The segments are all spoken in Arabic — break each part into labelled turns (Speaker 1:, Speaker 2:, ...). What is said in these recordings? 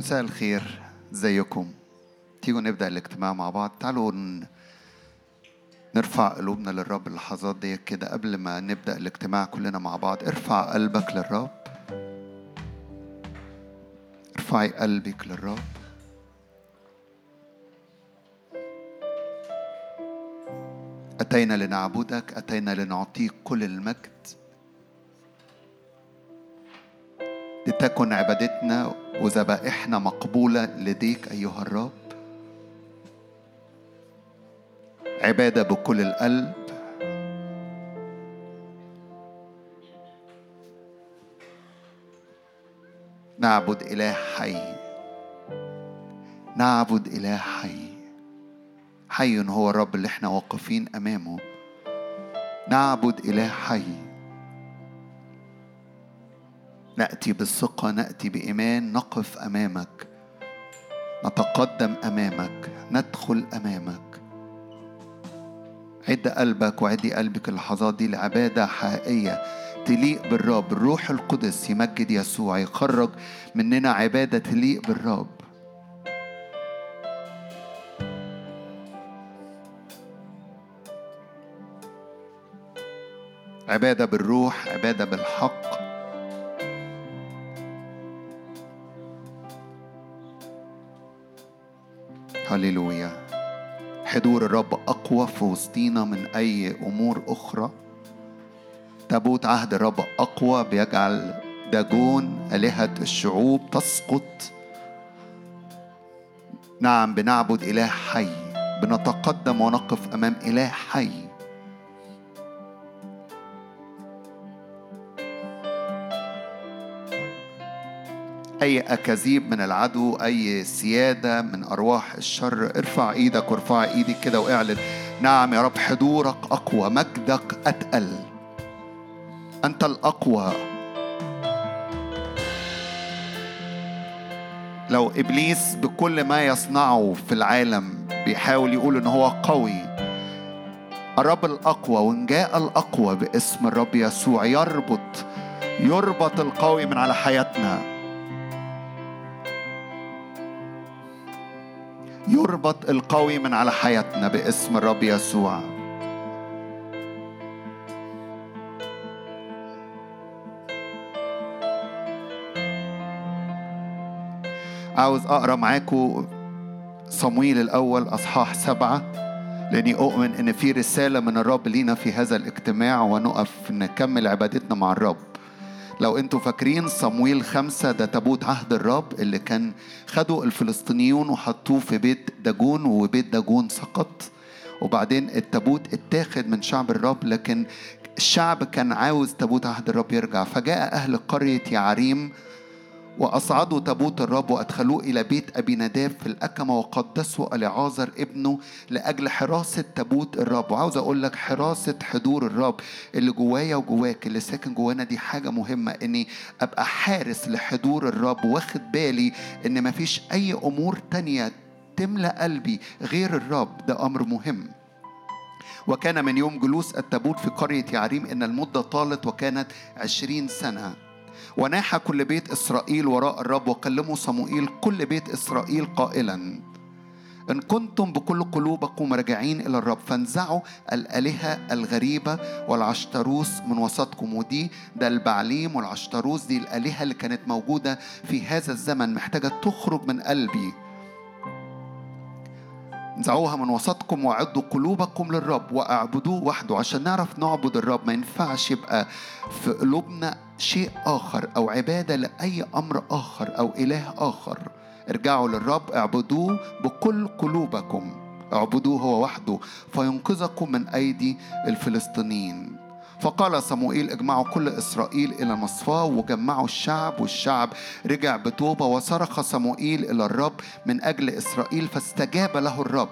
Speaker 1: مساء الخير إزيكم؟ تيجوا نبدأ الاجتماع مع بعض. تعالوا نرفع قلوبنا للرب اللحظات دي كده قبل ما نبدأ الاجتماع كلنا مع بعض. ارفع قلبك للرب. ارفعي قلبك للرب. أتينا لنعبدك أتينا لنعطيك كل المجد. لتكن عبادتنا وذبائحنا مقبولة لديك أيها الرب. عبادة بكل القلب. نعبد إله حي. نعبد إله حي. حي هو الرب اللي إحنا واقفين أمامه. نعبد إله حي. نأتي بالثقة نأتي بإيمان نقف أمامك. نتقدم أمامك ندخل أمامك. عد قلبك وعدي قلبك اللحظات دي لعبادة حقيقية. تليق بالرب. الروح القدس يمجد يسوع يخرج مننا عبادة تليق بالرب. عبادة بالروح عبادة بالحق. هللويا. حضور الرب أقوى في وسطينا من أي أمور أخرى. تابوت عهد الرب أقوى بيجعل داجون آلهة الشعوب تسقط. نعم بنعبد إله حي. بنتقدم ونقف أمام إله حي. أي أكاذيب من العدو أي سيادة من أرواح الشر ارفع إيدك وارفع إيدك كده واعلن. نعم يا رب حضورك أقوى مجدك أتقل. أنت الأقوى. لو إبليس بكل ما يصنعه في العالم بيحاول يقول إن هو قوي الرب الأقوى وإن جاء الأقوى باسم الرب يسوع يربط يربط القوي من على حياتنا. يربط القوي من على حياتنا باسم الرب يسوع. عاوز أقرأ معاكم صمويل الأول أصحاح سبعة لأني أؤمن إن في رسالة من الرب لينا في هذا الاجتماع ونقف نكمل عبادتنا مع الرب. لو أنتوا فاكرين صمويل خمسة ده تابوت عهد الرب اللي كان خدوا الفلسطينيون وحطوه في بيت داجون وبيت داجون سقط. وبعدين التابوت اتاخد من شعب الرب لكن الشعب كان عاوز تابوت عهد الرب يرجع. فجاء أهل قرية يعريم وأصعدوا تابوت الرب وأدخلوه إلى بيت أبي نداب في الأكمة وقدسوا ألعازر ابنه لأجل حراسة تابوت الرب. وعاوز أقول لك حراسة حضور الرب اللي جوايا وجواك اللي ساكن جوانا دي حاجة مهمة إني أبقى حارس لحضور الرب. واخد بالي إن مفيش أي أمور تانية تملأ قلبي غير الرب. ده أمر مهم. وكان من يوم جلوس التابوت في قرية يعريم إن المدة طالت وكانت عشرين سنة. وناح كل بيت إسرائيل وراء الرب وكلموا صموئيل كل بيت إسرائيل قائلا. إن كنتم بكل قلوبكم راجعين إلى الرب فانزعوا الآلهة الغريبة والعشتروس من وسطكم. ودي ده البعليم والعشتروس دي الآلهة اللي كانت موجودة في هذا الزمن محتاجة تخرج من قلبي. انزعوها من وسطكم وعدوا قلوبكم للرب وأعبدوه وحده عشان نعرف نعبد الرب. ما ينفعش يبقى في قلوبنا شيء آخر أو عبادة لأي أمر آخر أو إله آخر. ارجعوا للرب اعبدوه بكل قلوبكم. اعبدوه هو وحده فينقذكم من أيدي الفلسطينيين. فقال صموئيل اجمعوا كل إسرائيل إلى مصفاه وجمعوا الشعب والشعب رجع بتوبة وصرخ صموئيل إلى الرب من أجل إسرائيل فاستجاب له الرب.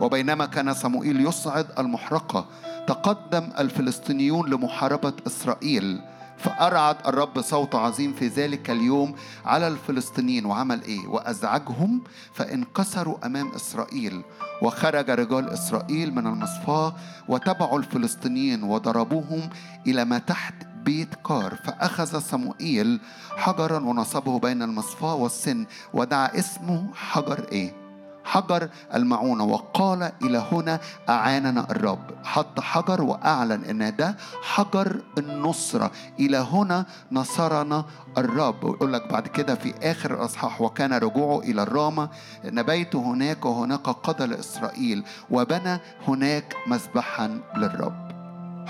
Speaker 1: وبينما كان صموئيل يصعد المحرقة تقدم الفلسطينيون لمحاربة إسرائيل. فأرعد الرب صوت عظيم في ذلك اليوم على الفلسطينيين وعمل إيه؟ وأزعجهم فانكسروا أمام إسرائيل وخرج رجال إسرائيل من المصفاة وتبعوا الفلسطينيين وضربوهم إلى ما تحت بيت كار فأخذ صموئيل حجرا ونصبه بين المصفاة والسن ودعا اسمه حجر إيه؟ حجر المعونة. وقال إلى هنا أعاننا الرب. حط حجر وأعلن أن ده حجر النصرة. إلى هنا نصرنا الرب. ويقول لك بعد كده في آخر الأصحاح وكان رجوعه إلى الرامة. نبيت هناك وهناك قضى لإسرائيل وبنى هناك مذبحا للرب.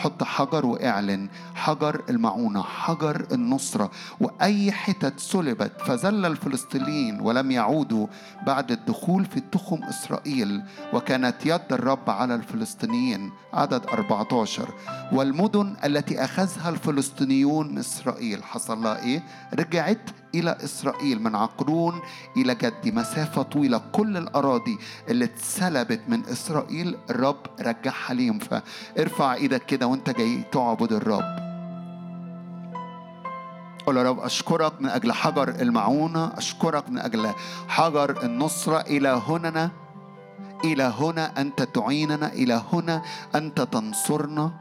Speaker 1: حط حجر واعلن حجر المعونة حجر النصرة. وأي حتت سلبت فزل الفلسطينيين ولم يعودوا بعد الدخول في تخم إسرائيل. وكانت يد الرب على الفلسطينيين عدد 14 والمدن التي أخذها الفلسطينيون من إسرائيل حصل لها إيه؟ رجعت إلى إسرائيل من عقرون إلى جدي مسافة طويلة. كل الأراضي اللي اتسلبت من إسرائيل الرب رجعها ليهم. فارفع إيدك كده وأنت جاي تعبد الرب. قول يا رب أشكرك من أجل حجر المعونة أشكرك من أجل حجر النصرة. إلى هنا إلى هنا أنت تعيننا إلى هنا أنت تنصرنا.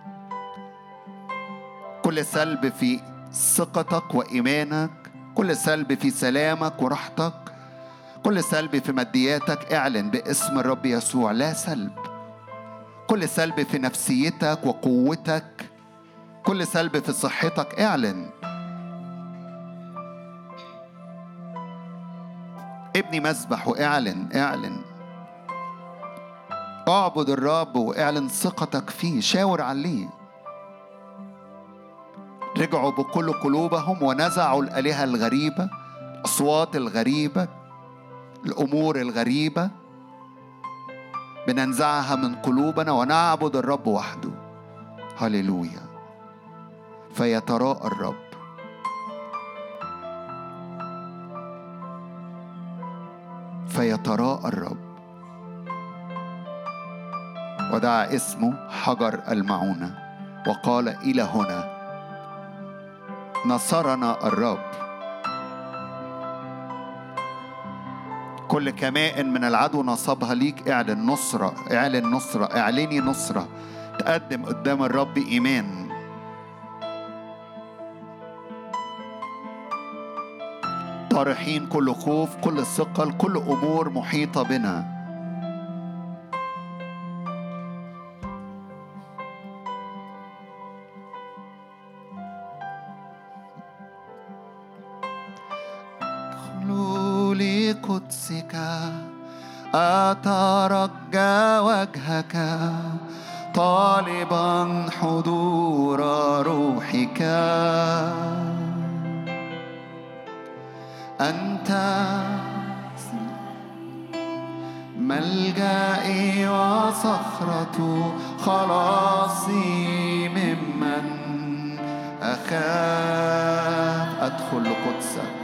Speaker 1: كل سلب في ثقتك وإيمانك كل سلب في سلامك وراحتك كل سلب في مادياتك اعلن باسم الرب يسوع لا سلب. كل سلب في نفسيتك وقوتك كل سلب في صحتك اعلن. ابني مسبح واعلن اعلن. اعبد الرب واعلن ثقتك فيه شاور عليه. رجعوا بكل قلوبهم ونزعوا الآلهة الغريبة الأصوات الغريبة الأمور الغريبة. بننزعها من قلوبنا ونعبد الرب وحده. هللويا. فيتراءى الرب. فيتراءى الرب. ودعا اسمه حجر المعونة. وقال إلى هنا. نصرنا الرب. كل كمائن من العدو نصبها ليك. اعلن نصرة اعلن نصرة اعلني نصرة. تقدم قدام الرب إيمان. طارحين كل خوف كل ثقل كل أمور محيطة بنا. قدسك أترجى وجهك طالبا حضور روحك. أنت ملجئي وصخرة خلاصي ممن أخاف. أدخل لقدسك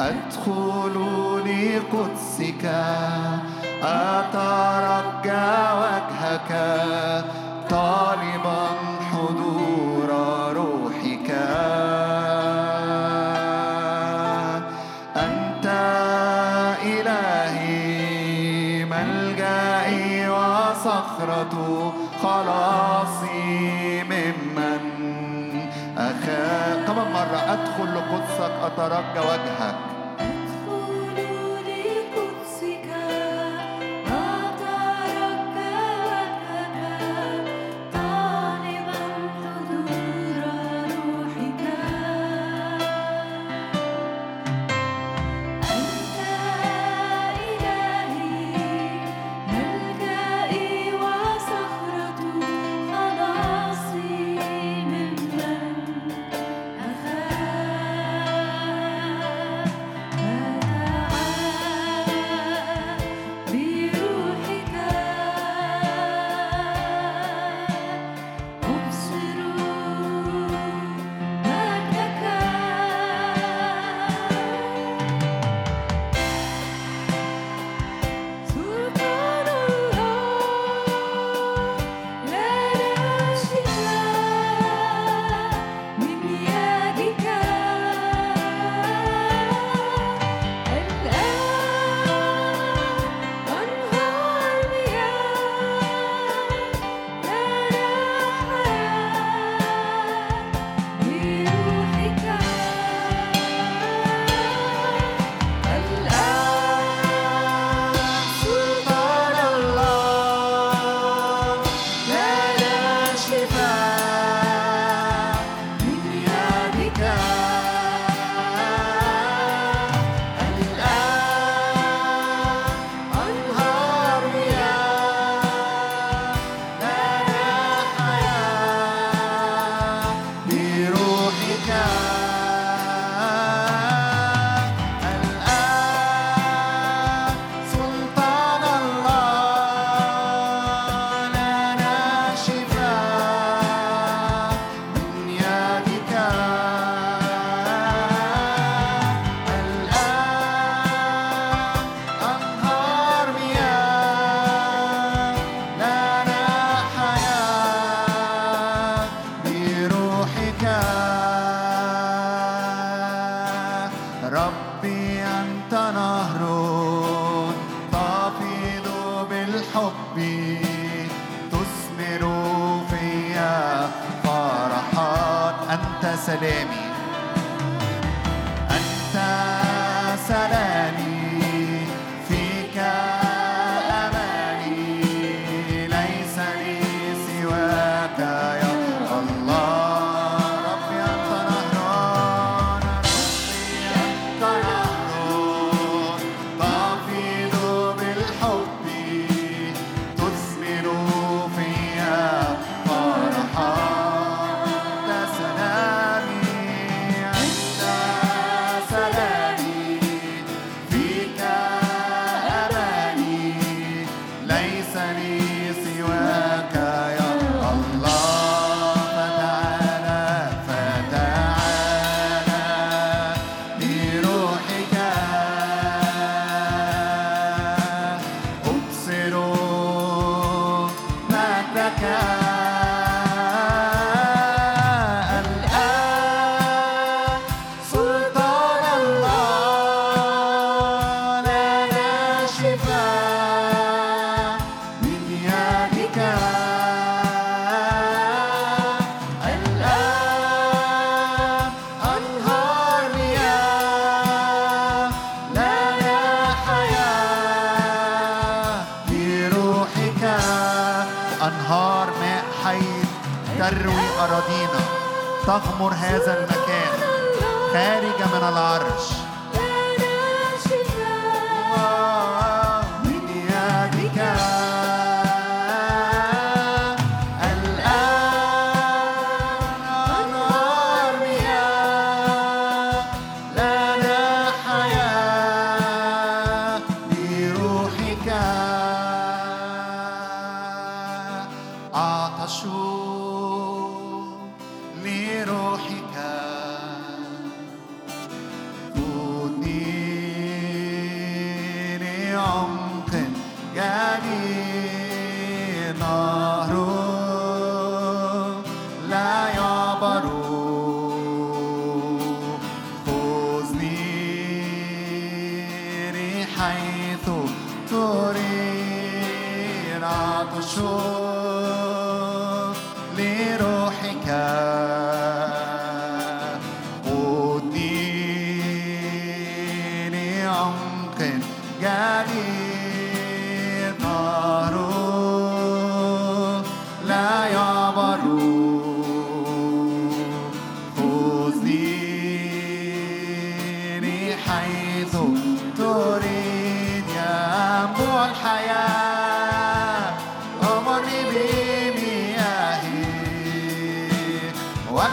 Speaker 1: أدخل لقدسك أترجى وجهك طالبا حضور روحك. أنت إلهي ملجئي وصخرة خلاصي ممن أخاف كمان مرة أدخل لقدسك أترجى وجهك.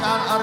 Speaker 1: Thought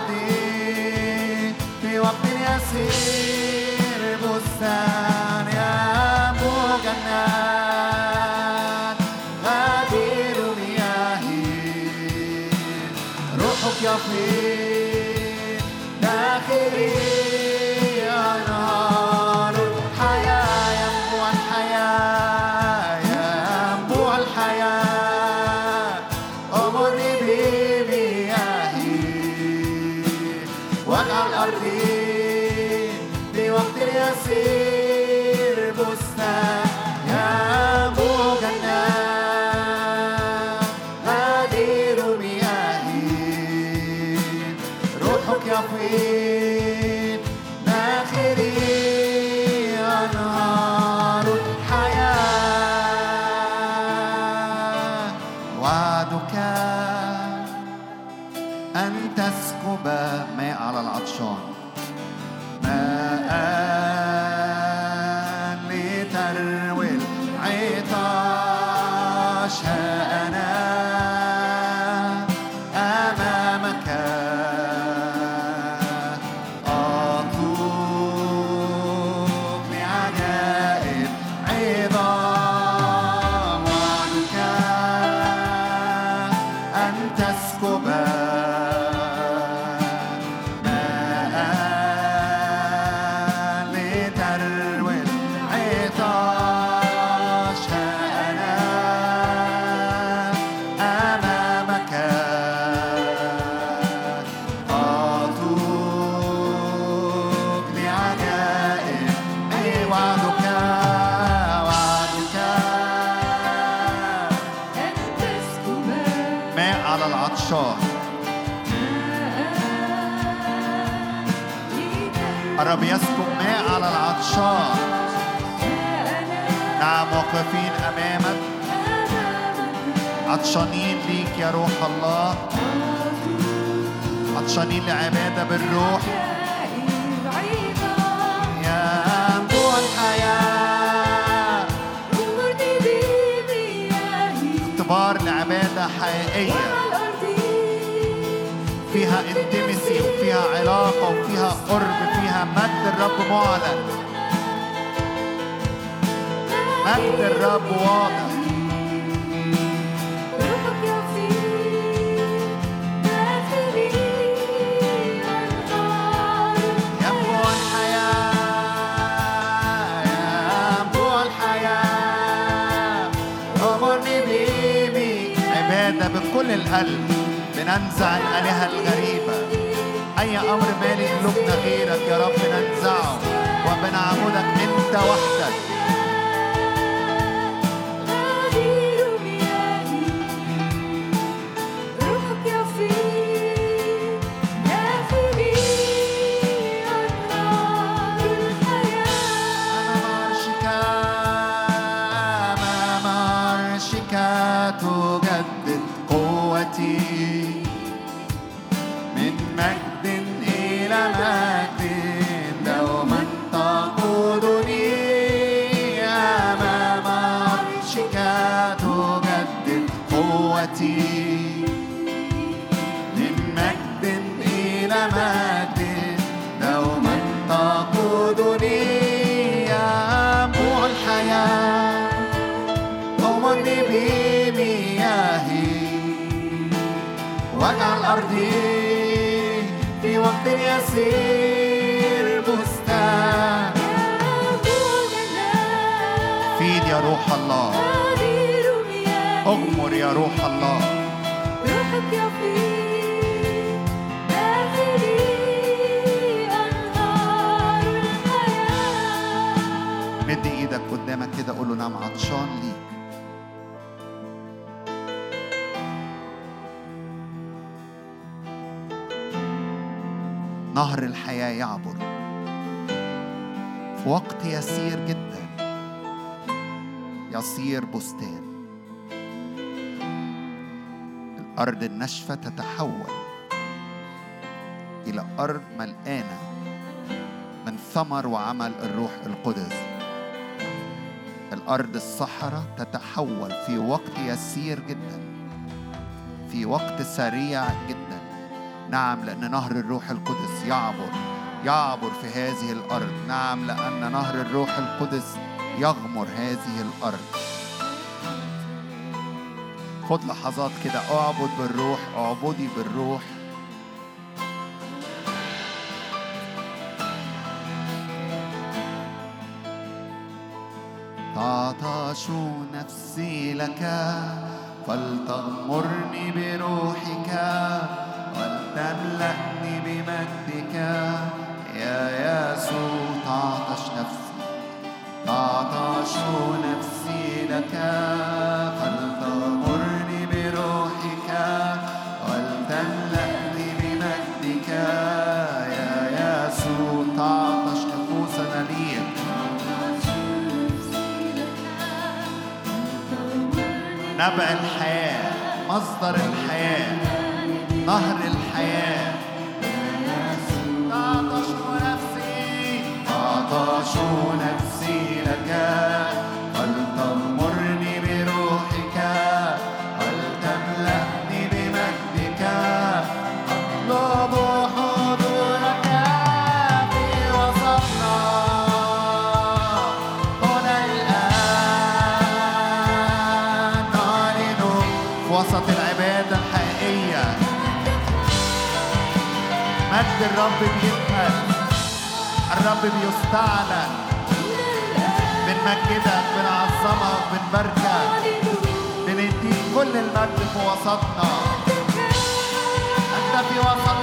Speaker 1: عطشانين ليك يا روح الله. عطشانين لعبادة بالروح. يا أنبوع الحياة اختبار لعبادة حقيقية. فيها انتمسي وفيها علاقة وفيها قرب فيها مجد الرب معلن. مجد الرب واضح القلب بننزع الآلهة الغريبة. أي أمر مالي قلوبنا غيرك يا رب ننزعه وبنعبدك أنت وحدك. يا روح الله.
Speaker 2: روحك يفيض
Speaker 1: مد إيدك قدامك كده قول له نعم عطشان ليك. نهر الحياة يعبر في وقت يسير جدا يصير بستان. الأرض الناشفة تتحول إلى أرض ملقانة من ثمر وعمل الروح القدس. الأرض الصحراء تتحول في وقت يسير جدا في وقت سريع جدا. نعم لأن نهر الروح القدس يعبر يعبر في هذه الأرض. نعم لأن نهر الروح القدس يغمر هذه الأرض. خد لحظات كده اعبد بالروح اعبدي بالروح. تعطش نفسي لك فلتغمرني بروحك ولتملأني بمجدك. يا يسوع تعطش نفسي تعطش نفسي لك فلتغمرني نبع الحياة مصدر الحياة نهر الحياة. تعطش نفسي تعطش نفسي لك. الرب بيظهر الرب بيستعلن بنمجدك بنعظمك بنباركك. بنديك كل المجد في وسطنا. أنت في وسطنا.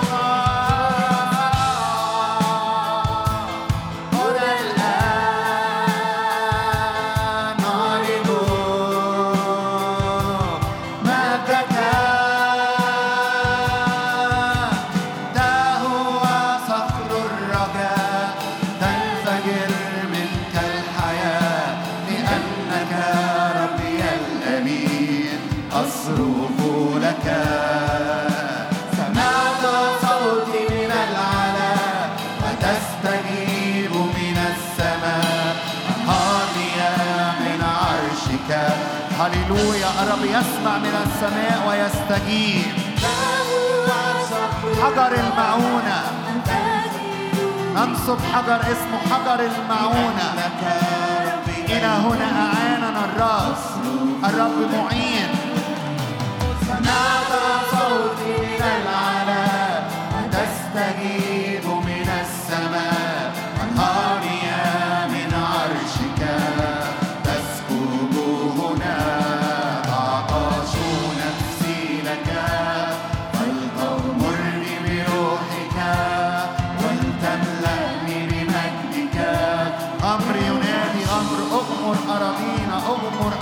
Speaker 1: التأييد حجر المعونة. ننصب حجر اسمه حجر المعونة. إلى هنا أعاننا الرب الرب معين.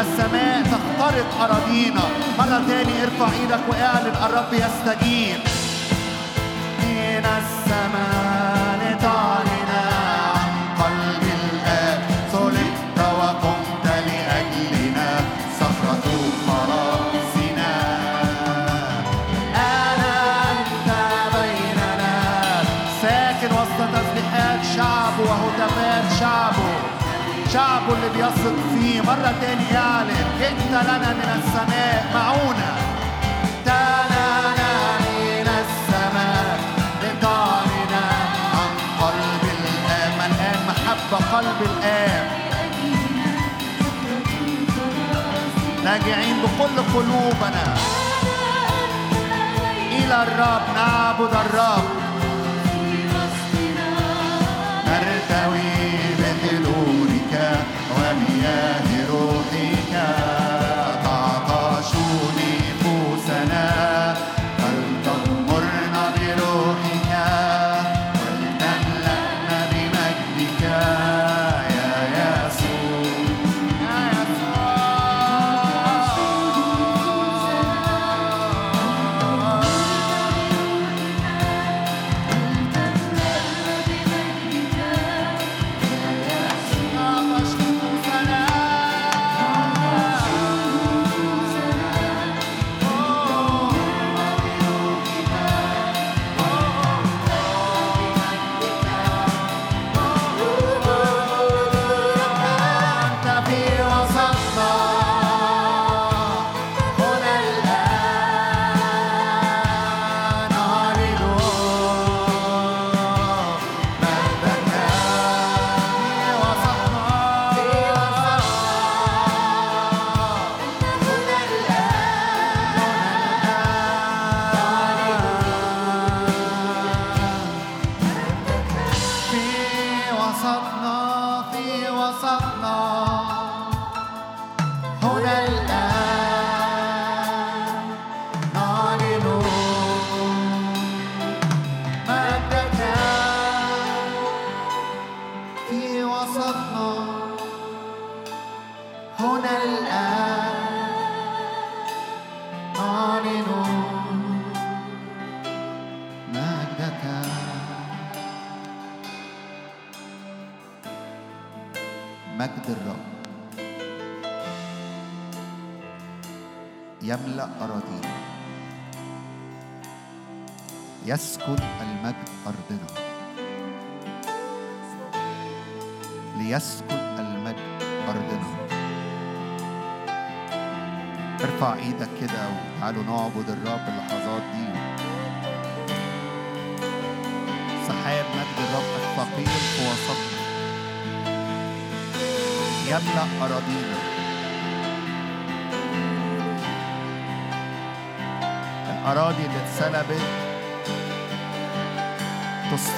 Speaker 1: السماء تخترق أراضينا. مرة تاني ارفع إيدك واعلن الرب يستجيب. كل بيثق فيه مرة تاني اعلن انت لنا من السماء معونة. قلب الآب. راجعين بكل قلوبنا. إلى الرب نعبد الرب. مياه روحك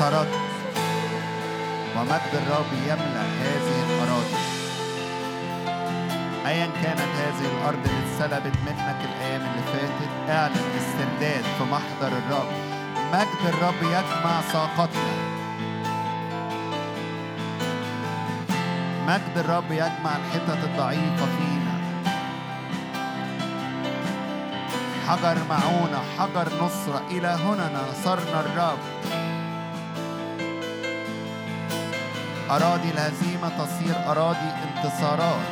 Speaker 1: تسترد ومجد الرب يملأ هذه الأراضي. أيا كانت هذه الأرض اللي اتسلبت منك الأيام اللي فاتت اعلن استرداد في محضر الرب. مجد الرب يجمع ساقتنا مجد الرب يجمع الحتت الضعيفة فينا. حجر معونة حجر نصرة. إلى هنا نصرنا الرب. أراضي الهزيمة تصير أراضي انتصارات.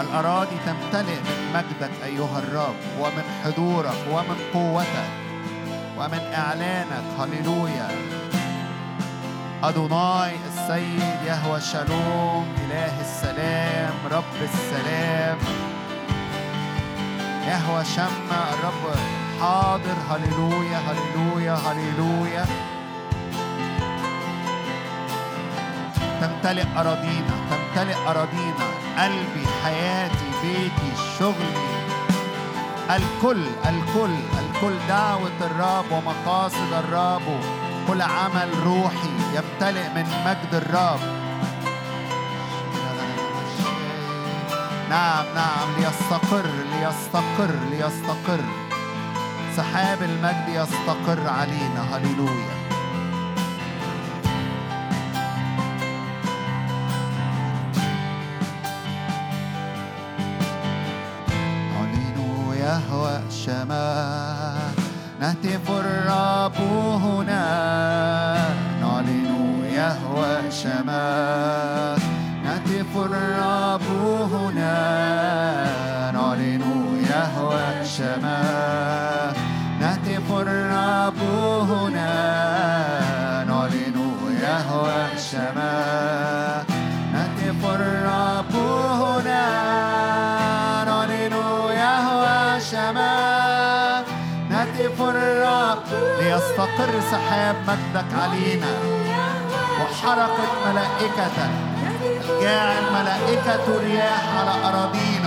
Speaker 1: الأراضي تمتلئ من مجدك أيها الرب ومن حضورك ومن قوتك ومن إعلانك. هللويا. أدوناي السيد يهوى شالوم إله السلام رب السلام. يهوى شمع الرب حاضر. هللويا هللويا هللويا. تمتلئ أراضينا تمتلئ أراضينا. قلبي حياتي بيتي شغلي. الكل الكل الكل. دعوة الرب ومقاصد الرب. كل عمل روحي يمتلئ من مجد الرب. نعم نعم. ليستقر ليستقر ليستقر. سحاب المجد يستقر علينا. هللويا. نهتف الرب هنا ليستقر سحاب مجدك علينا. وحركت ملائكتك جاعل ملائكة رياح على أراضينا.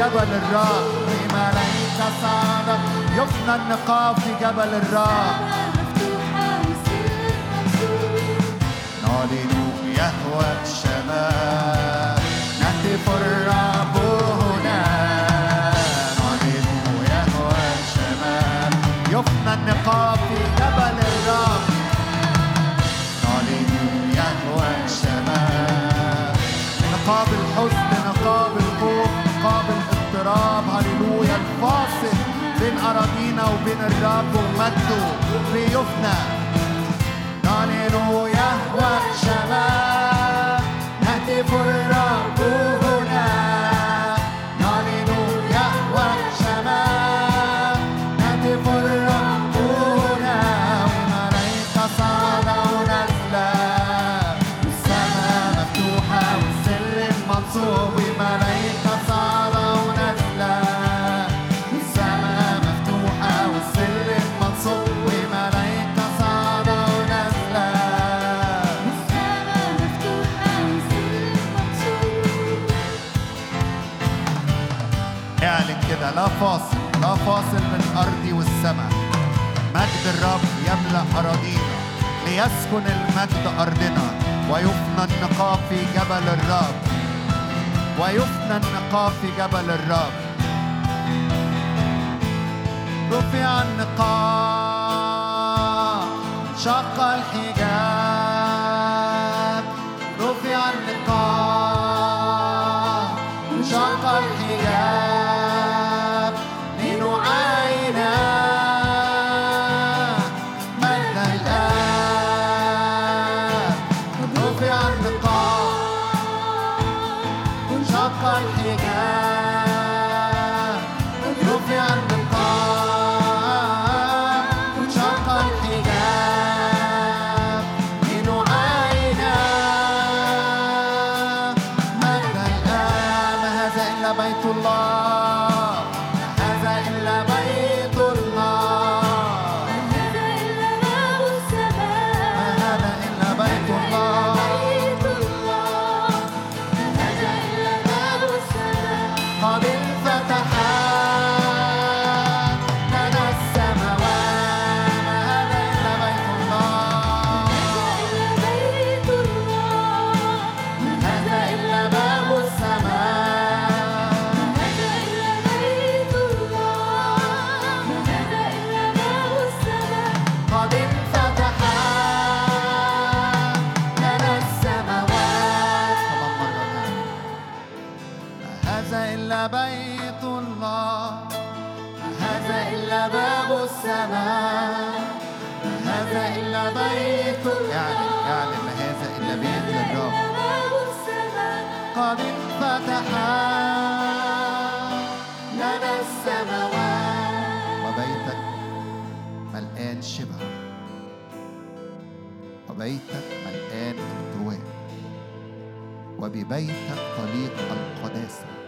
Speaker 1: جبل الرب وملائكة صاعدة يفنى النقاب في جبل الرب نعلن يهوى الشمال. وبين الرب ومجده ليفنى. نعلن يهوى الشمال نهتف الرب يملأ أراضينا ليسكن المجد أرضنا ويفنى النقاب في جبل الرب. ويفنى النقاب في جبل الرب. رفع النقاب شق الحجاب إلا بيت الله ما هذا إلا
Speaker 2: باب السماء
Speaker 1: ما هذا إلا بيت يعني يعني ما هذا إلا بيت الرب.
Speaker 2: باب السماء.
Speaker 1: قد انفتح لنا السماوات. وبيتك ملآن شبع وبيتك ملآن ارتواء وببيتك طليق القداسة.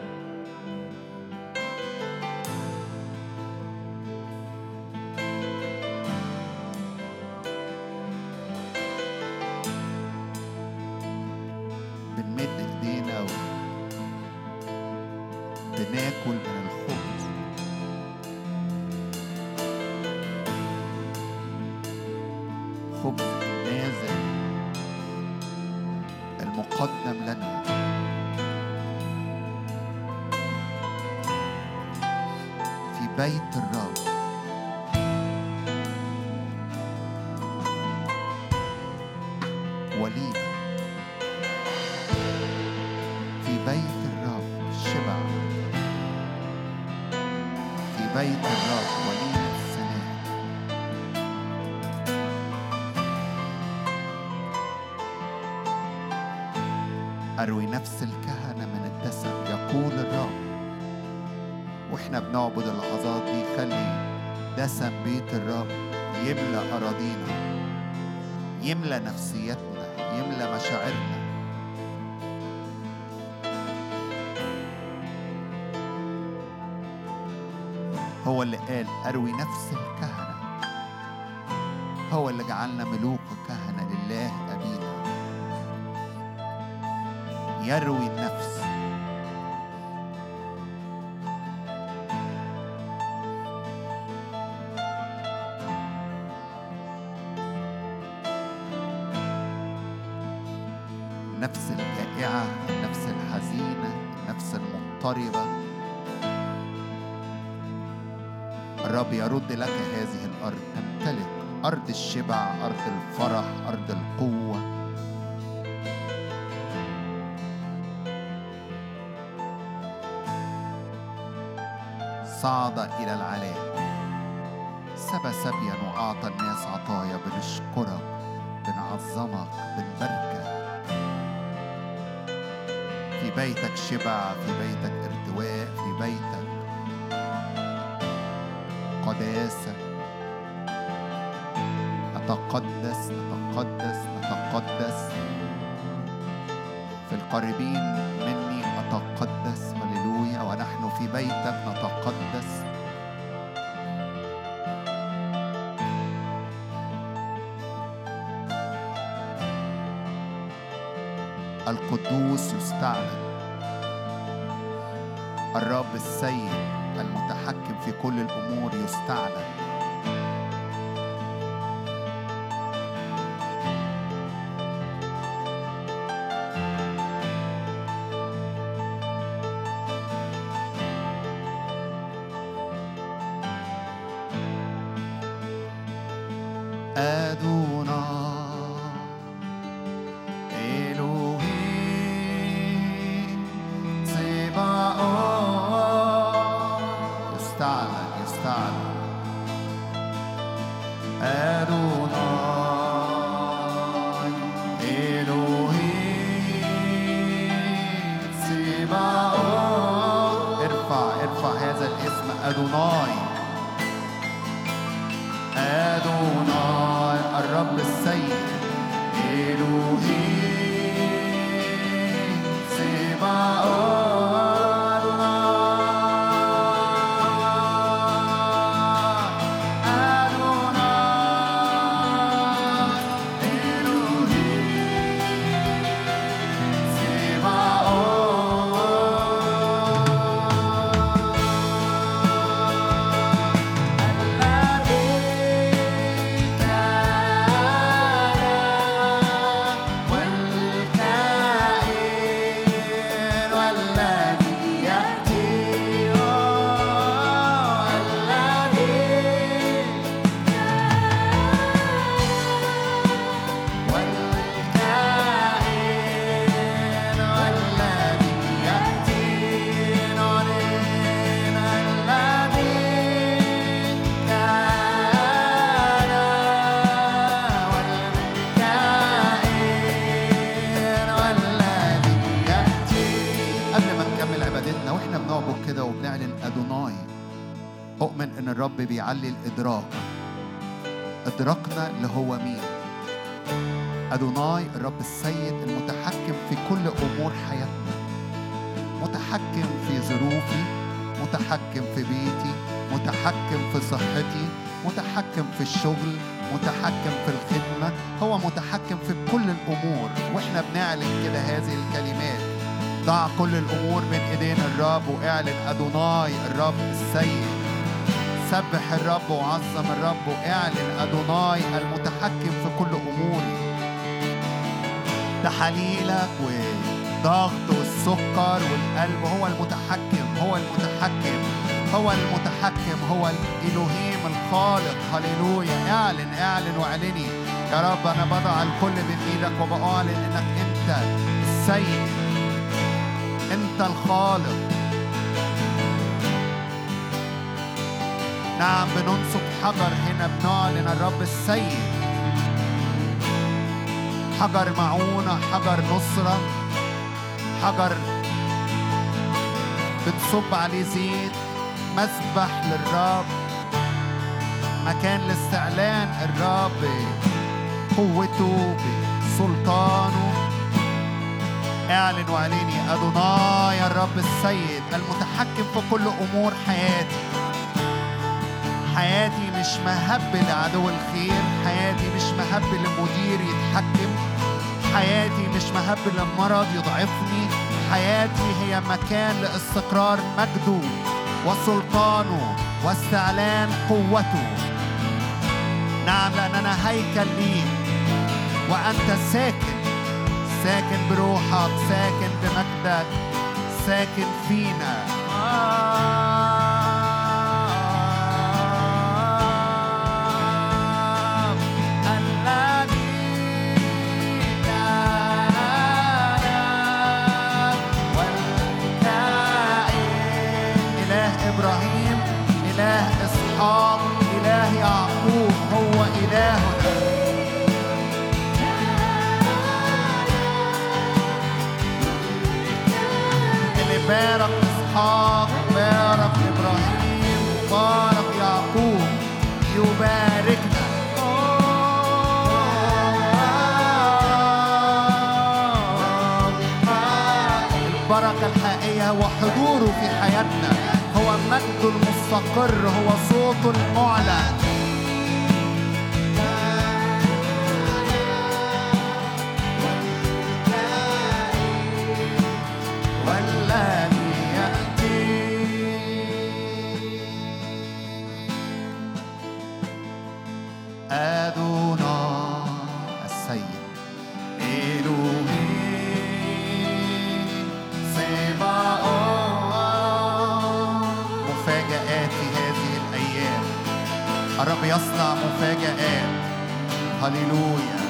Speaker 1: أروي نفس الكهنة. هو اللي جعلنا ملوك وكهنة لله أبينا. يروي النفس. يرد لك هذه الأرض. تمتلك أرض الشبع أرض الفرح أرض القوة. صعد إلى العلاء. سبى سبيا وأعطى الناس عطايا بنشكرك بنعظمك بنباركك. في بيتك شبع في بيتك ارتواء في بيتك قداسة نتقدس نتقدس نتقدس. في القريبين مني أتقدس هللويا. ونحن في بيتك نتقدس. القدوس يستعلن. الرب السيد في كل الأمور يستعلن ظروفي متحكم في بيتي متحكم في صحتي متحكم في الشغل متحكم في الخدمة. هو متحكم في كل الأمور وإحنا بنعلن كده هذه الكلمات. ضع كل الأمور بين إيدين الرب وإعلن أدوناي الرب السيد. سبح الرب وعظم الرب وإعلن أدوناي المتحكم في كل أموري. تحاليلك والضغط والسكر والقلب هو المتحكم هو المتحكم هو المتحكم هو الإلهيم الخالق. هللويا. اعلن اعلن واعلني. يا رب أنا بضع الكل بين إيدك وبأعلن إنك أنت السيد أنت الخالق. نعم بننصب حجر هنا بنعلن الرب السيد. حجر معونة حجر نصرة. حجر بتصب عليه زيت مسبح للرب. مكان لاستعلان الرب. قوته بسلطانه. اعلن واعلني أدوناي الرب السيد المتحكم في كل أمور حياتي. حياتي مش مهب لعدو الخير. حياتي مش مهب لمدير يتحكم. حياتي مش مهب للمرض يضعفني. حياتي هي مكان لاستقرار مجده وسلطانه واستعلان قوته. نعم لأننا هيكل ليك وأنت ساكن. ساكن بروحك ساكن بمجدك ساكن فينا. آه بارك إسحاق بارك إبراهيم بارك يعقوب. يباركنا. البركة الحقيقية هو حضوره في حياتنا. هو مجده المستقر هو صوته المعلن. أدونا السيد. هذه الأيام. الرب يصنع مفاجآت. هللويا.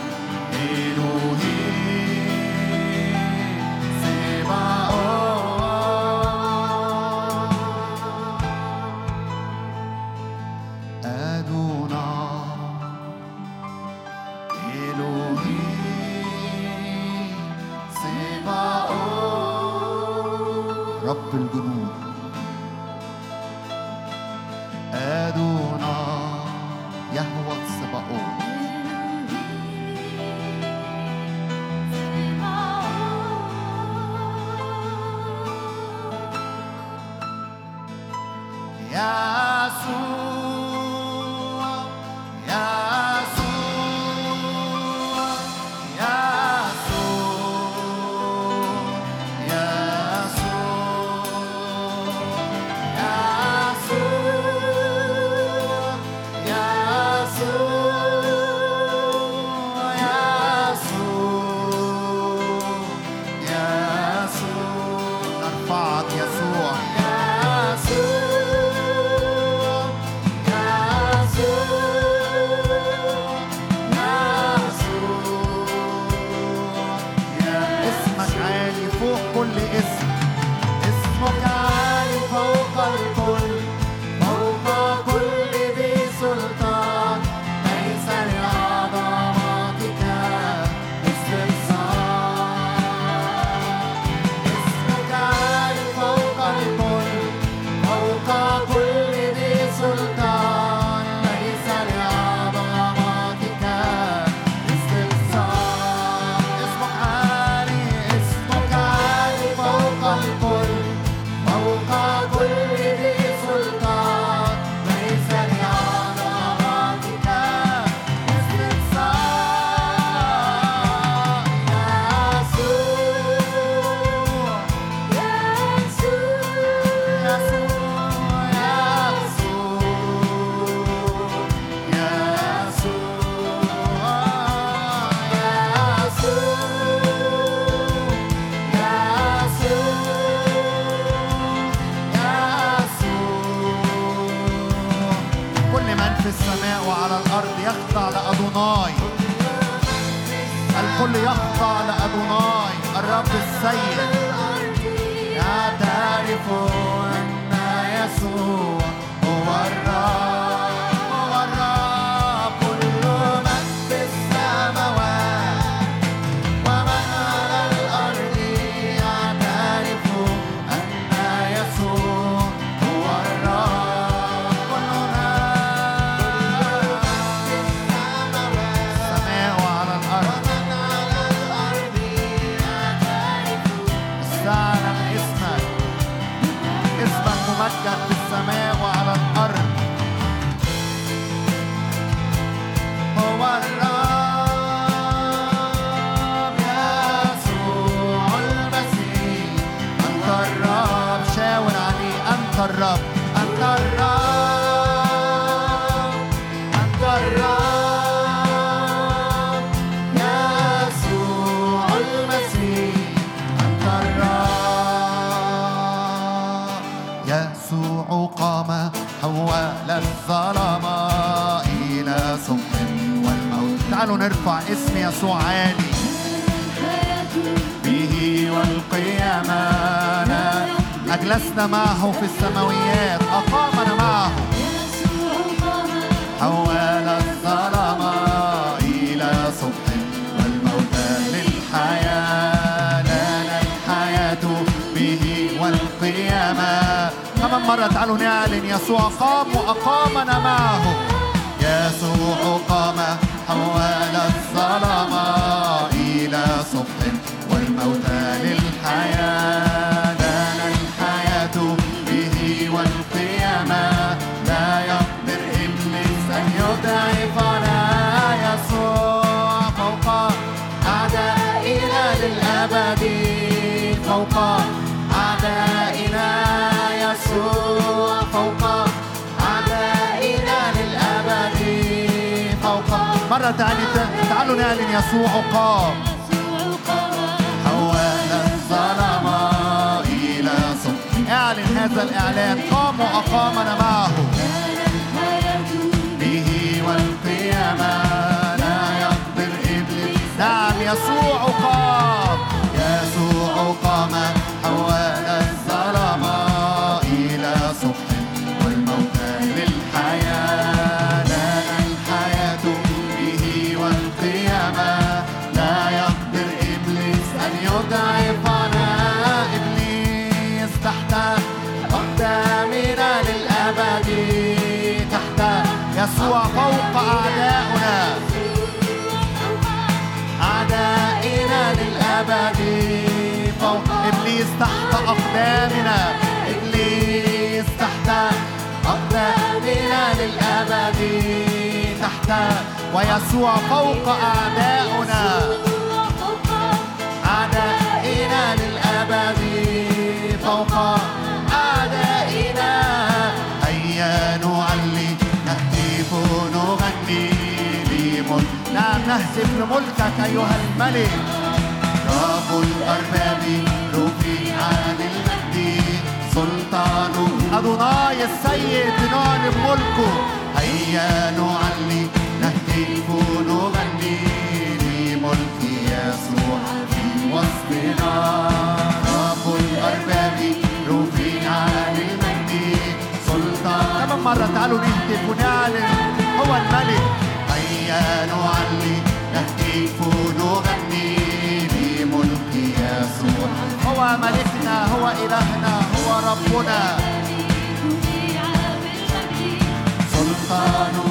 Speaker 1: الكل يخضع لأدوناي الرب السيد. لا تعرف أن يسوع نرفع اسم يسوع عالي. به والقيامة. أجلسنا معه في السماويات. أقامنا معه. حول الظلام إلى صبح والموت للحياة. لنا الحياة به والقيامة. كمان مرة تعالوا نعلن يسوع قام وأقامنا معه. يسوع قام. حول الظلمة إلى صبح والموت للحياة. تعالوا تعالوا نعلن يسوع قام حول الظلمة إلى صدق اعلن هذا الإعلان. قام وأقامنا معه. به والقيامة لا يقدر إبليس نعم يسوع قام يسوع قام حول الظلمة فوق أعداؤنا. أعدائنا للأبد فوق. إبليس تحت أقدامنا. إبليس تحت أقدامنا للأبد تحت. ويسوع فوق أعداؤنا. أعدائنا للأبد فوق. نعم نهتف لملكك أيها الملك. رب الأرباب رفيع للمجد سلطان أدوناي السيد نعلن ملكه هيا نعلي نهتف نغني لملك يسوع في وسطنا. رب الأرباب رفيع للمجد سلطان كمان مرة تعالوا نهتف ونعلن هو الملك. نعلي نهتف نغني لملك يسوع. هو ملكنا هو إلهنا هو ربنا. سلطانه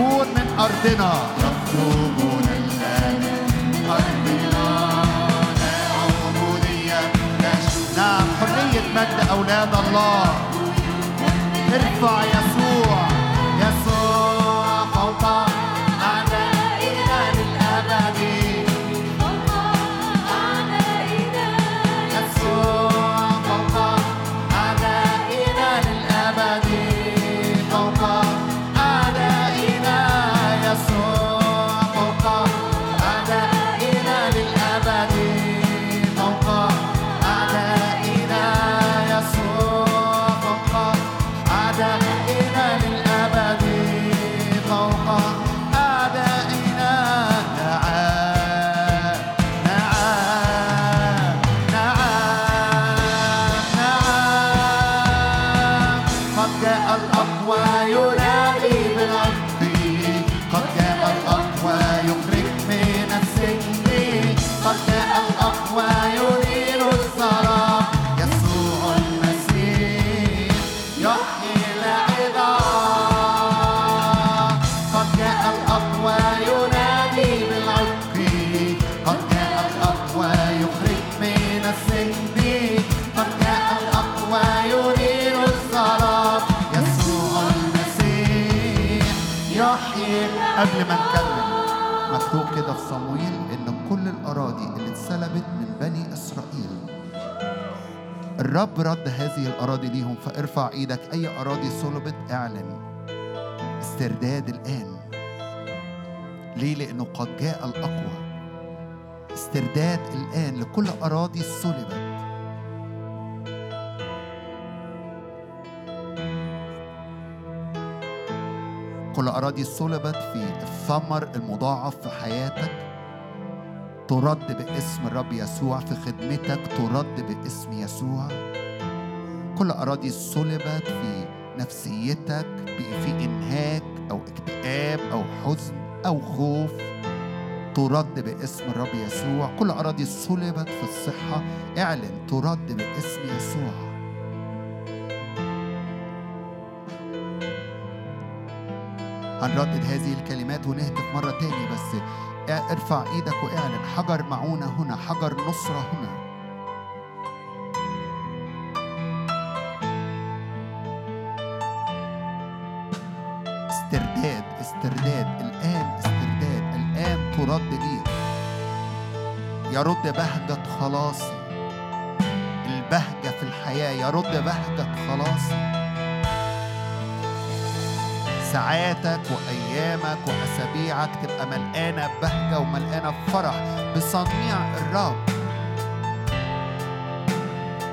Speaker 1: ويخرجون من أرضنا. يخرجون الآن من أرضنا. لا عبودية نعم حرية مجد أولاد الله. ارفع يسوع الرب رد هذه الأراضي ليهم فارفع إيدك أي أراضي صلبت اعلن استرداد الآن. ليه؟ لأنه قد جاء الأقوى. استرداد الآن لكل أراضي صلبت. كل أراضي صلبت في الثمر المضاعف في حياتك. ترد باسم الرب يسوع في خدمتك ترد باسم يسوع. كل أراضي صلبت في نفسيتك في إنهاك أو اكتئاب أو حزن أو خوف. ترد باسم الرب يسوع. كل أراضي صلبت في الصحة. اعلن ترد باسم يسوع. هنردد هذه الكلمات ونهتف مرة تاني بس ارفع إيدك واعلن حجر معونة هنا حجر نصرة هنا. استرداد استرداد الآن استرداد الآن ترد لي. يرد بهجة خلاصي. البهجة في الحياة يرد بهجة خلاصي. ساعاتك وأيامك وأسابيعك تبقى ملقانة بهجة وملقانة فرح بصنيع الرب.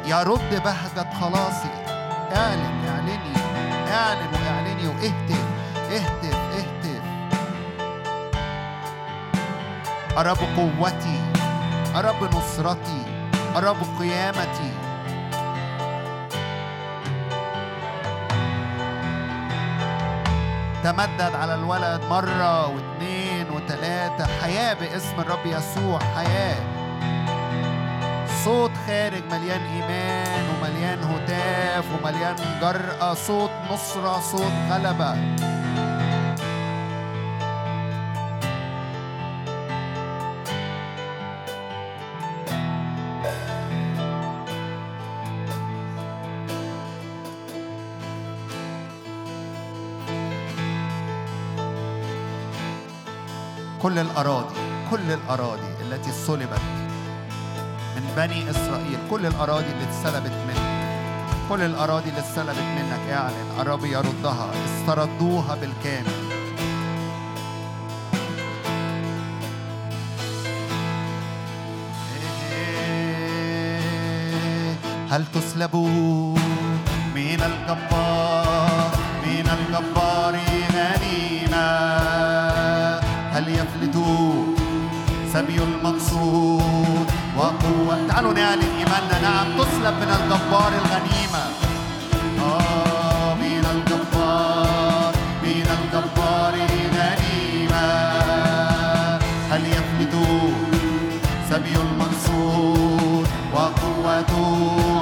Speaker 1: يرد بهجة خلاصي. اعلن اعلني. اعلن واعلني واهتف. اهتف اهتف. أرب قوتي. أرب نصرتي. أرب قيامتي. تمدد على الولد مرة واثنين وثلاثة حياة باسم الرب يسوع حياة. صوت خارج مليان إيمان ومليان هتاف ومليان جرأة. صوت نصرة صوت غلبة. كل الأراضي كل الأراضي التي صلبت من بني إسرائيل كل الأراضي اللي اتسلبت منك كل الأراضي اللي اتسلبت منك اعلن الرب يردها استردوها بالكامل. هل تسلبوا من الجبار من الجبار؟ هل يفلت سبي المقصود وقوة. تعالوا نعلن إيماننا. نعم تسلب من الجبار الغنيمة. آه من الجبار من الجبار غنيمة هل يفلت سبي المنصور وقوته.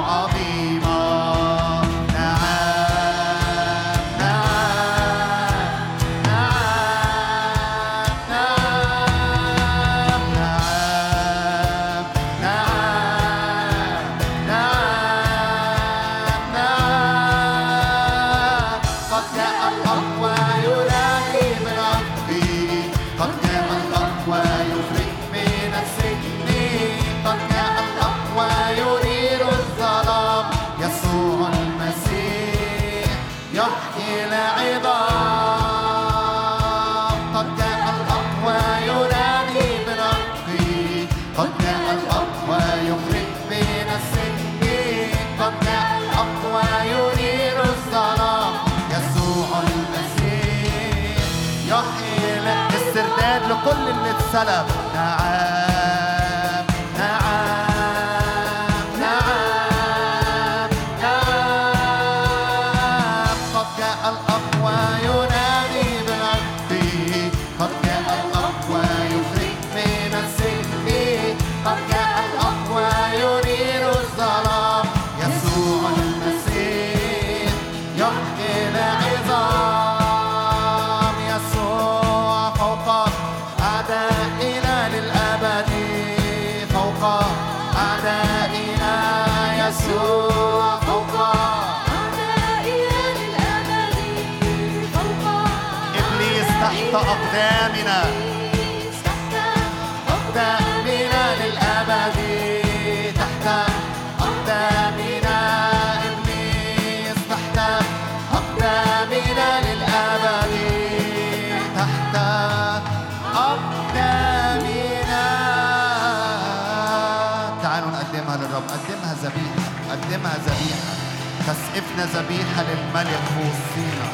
Speaker 1: تسقفنا ذبيحة للملك وصينا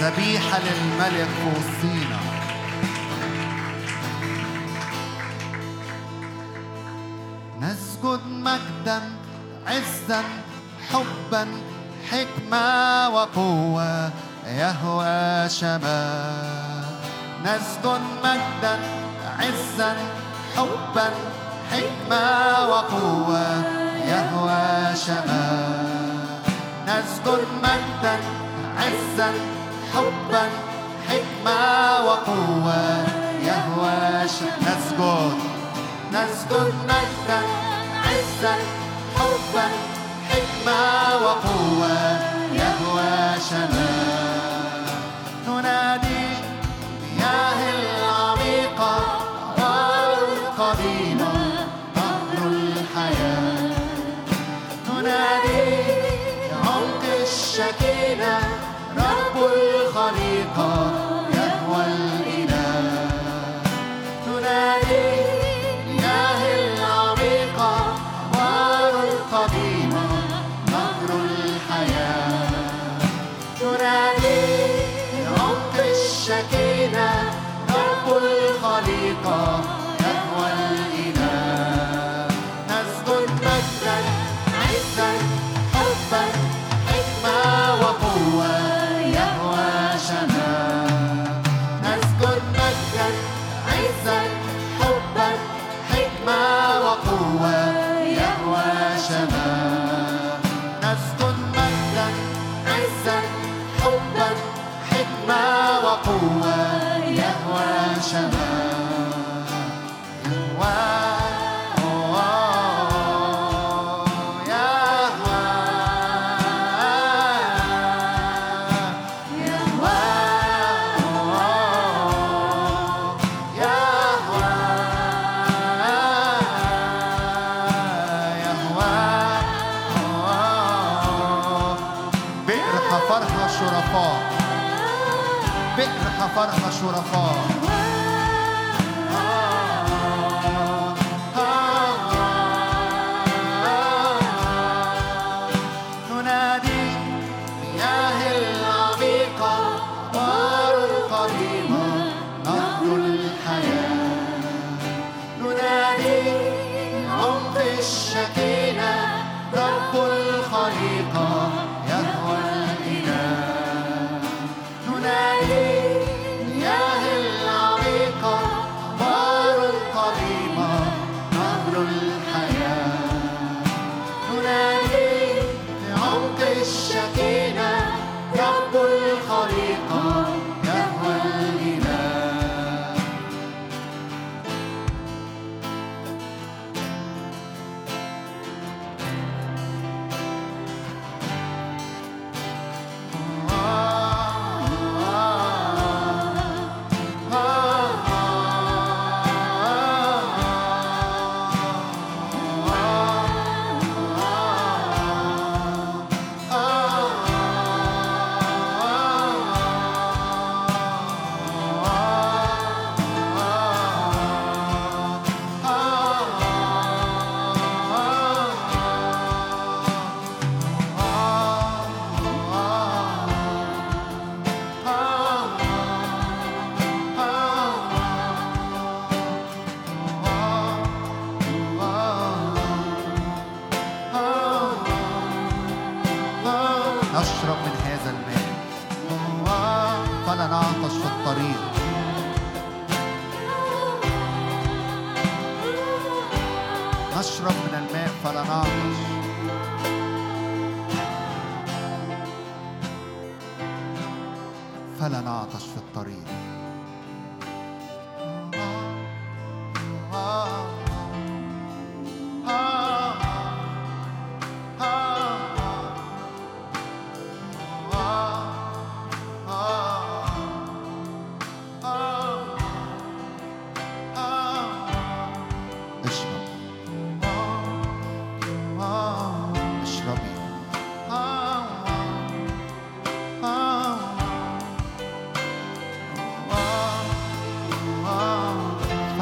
Speaker 1: ذبيحة للملك وصينا نسجد مجدا عزا حبا حكمة وقوة يهوى شباب نسجد مجدا عزا حبا حكمة وقوة يهوى شما. نذكر مجدا عزا حبا حكمة وقوة. يهوى شما. نسجد نسجد مجدا عزا حبا حكمة وقوة. يهوى شما. again. فرح شرفاء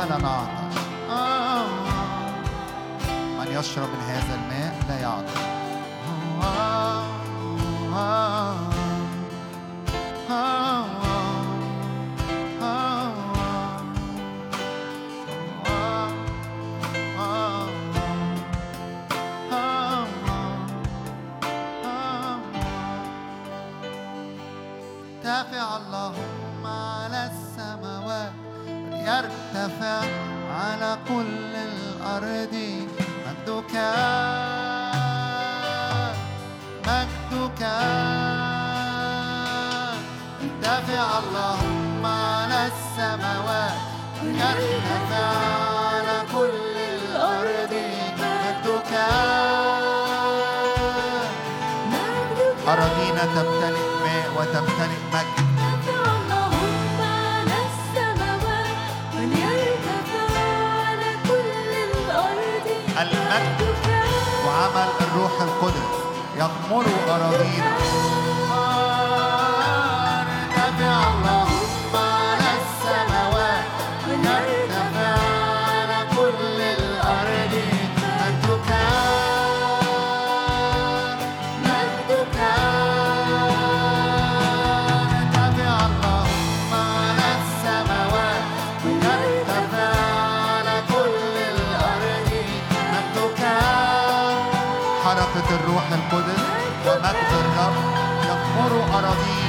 Speaker 1: ولن أعطش آه. من يشرب من هذا الماء لا يعطش آه. آه. كل الأرض مجدك. مجدك. ارتفع اللهم على السماوات. يرتفع على كل الأرض مجدك. أراضينا تمتلئ ماء وتمتلئ مجد. القدس يغمروا أراضينا.
Speaker 2: out on
Speaker 1: the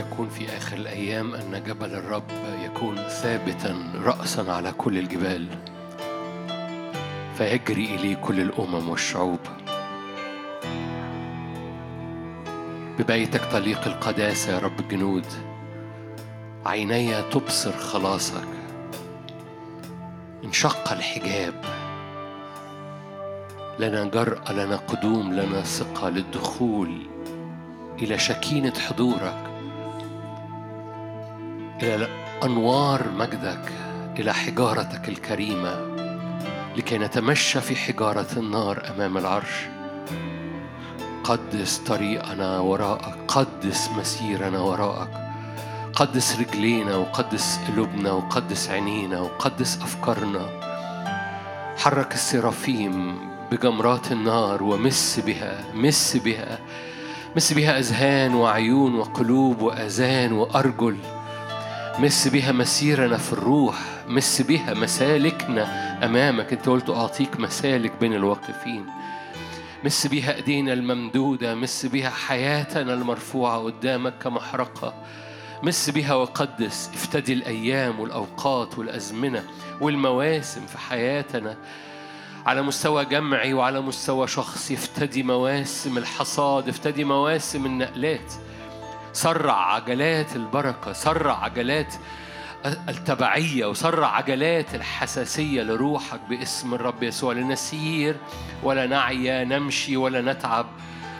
Speaker 3: يكون في آخر الأيام أن جبل الرب يكون ثابتا رأسا على كل الجبال. فيجري إليه كل الأمم والشعوب. ببيتك طليق القداسة يا رب الجنود. عيني تبصر خلاصك. انشق الحجاب. لنا جرأة لنا قدوم لنا ثقة للدخول إلى شكينة حضورك. إلى أنوار مجدك إلى حجارتك الكريمة لكي نتمشى في حجارة النار أمام العرش. قدس طريقنا وراءك قدس مسيرنا وراءك قدس رجلينا وقدس قلوبنا وقدس عينينا وقدس أفكارنا. حرك السرافيم بجمرات النار ومس بها مس بها مس بها أذهان وعيون وقلوب وأذان وأرجل. مس بها مسيرنا في الروح مس بها مسالكنا أمامك. أنت قلت أعطيك مسالك بين الواقفين. مس بها أيدينا الممدودة مس بها حياتنا المرفوعة قدامك كمحرقة. مس بها وقدس افتدي الأيام والأوقات والأزمنة والمواسم في حياتنا. على مستوى جمعي وعلى مستوى شخصي افتدي مواسم الحصاد افتدي مواسم النقلات. سرع عجلات البركة سرع عجلات التبعية وسرع عجلات الحساسية لروحك باسم الرب يسوع. لنسير ولا نعيا نمشي ولا نتعب.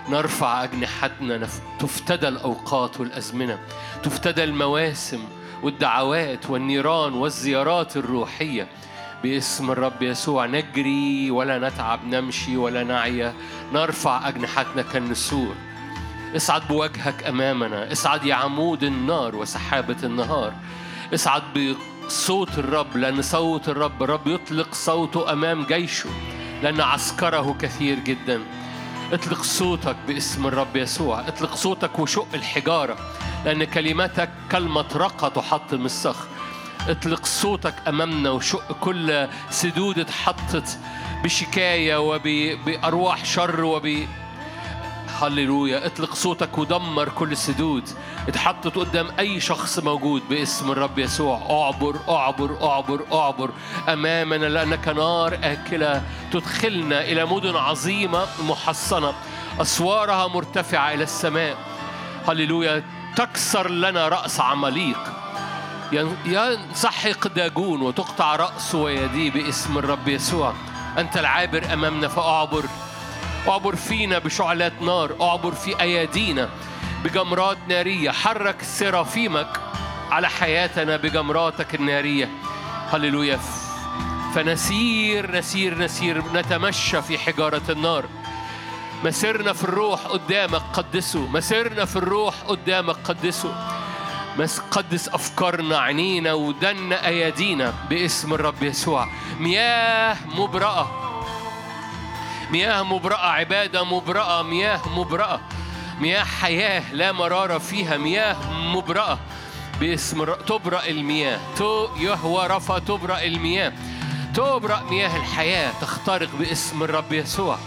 Speaker 3: نرفع أجنحتنا تفتدى الأوقات والأزمنة تفتدى المواسم والدعوات والنيران والزيارات الروحية باسم الرب يسوع. نجري ولا نتعب نمشي ولا نعيا نرفع أجنحتنا كالنسور. اصعد بوجهك أمامنا اصعد يا عمود النار وسحابة النهار. اصعد بصوت الرب لأن صوت الرب الرب يطلق صوته أمام جيشه لأن عسكره كثير جدا. اطلق صوتك باسم الرب يسوع اطلق صوتك وشق الحجارة لأن كلمتك كالمطرقه تحطم الصخر اطلق صوتك أمامنا وشق كل سدود اتحطت بشكاية وبارواح شر وب هللويا. اطلق صوتك ودمر كل السدود اتحطت قدام أي شخص موجود باسم الرب يسوع. اعبر اعبر اعبر اعبر. أمامنا لأنك نار آكلة تدخلنا إلى مدن عظيمة محصنة. أسوارها مرتفعة إلى السماء. هللويا. تكسر لنا رأس عماليق. ين- ينسحق داجون وتقطع رأسه ويديه باسم الرب يسوع. أنت العابر أمامنا فأعبر. أعبر فينا بشعلات نار أعبر في أيادينا بجمرات نارية. حرك سرافيمك على حياتنا بجمراتك النارية. هللويا. فنسير نسير نسير. نتمشى في حجارة النار. مسيرنا في الروح قدامك قدسه. مسيرنا في الروح قدامك قدسه. بس قدس أفكارنا عينينا ودنا أيادينا باسم الرب يسوع. مياه مبرأة. مياه مبرأة عبادة مبرأة مياه مبرأة. مياه حياة لا مرارة فيها مياه مبرأة. باسم تبرأ المياه. تو يهوى رفا تبرأ المياه. تبرأ مياه الحياة. تخترق باسم الرب يسوع.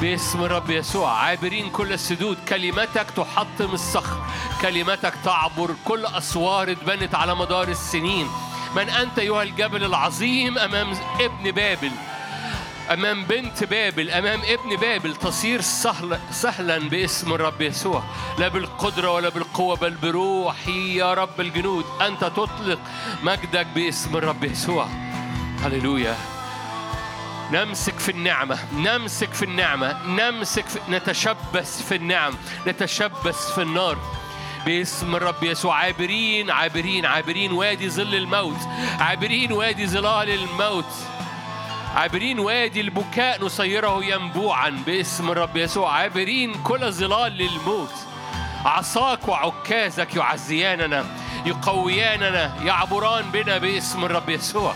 Speaker 3: باسم الرب يسوع. عابرين كل السدود. كلمتك تحطم الصخر. كلمتك تعبر كل أسوار اتبنت على مدار السنين. من أنت أيها الجبل العظيم أمام ابن بابل. أمام بنت بابل أمام ابن بابل تصير سهل سهلا باسم الرب يسوع. لا بالقدرة ولا بالقوة بل بروحي يا رب الجنود. أنت تطلق مجدك باسم الرب يسوع. هللويا. نمسك في النعمة نمسك في النعمة نمسك في نتشبث في النعم نتشبث في النار. باسم الرب يسوع. عابرين عابرين عابرين وادي ظل الموت. عابرين وادي ظلال الموت. عابرين وادي البكاء نصيره ينبوعا باسم الرب يسوع. عابرين كل ظلال للموت. عصاك وعكازك يعزياننا يقوياننا يعبران بنا باسم الرب يسوع.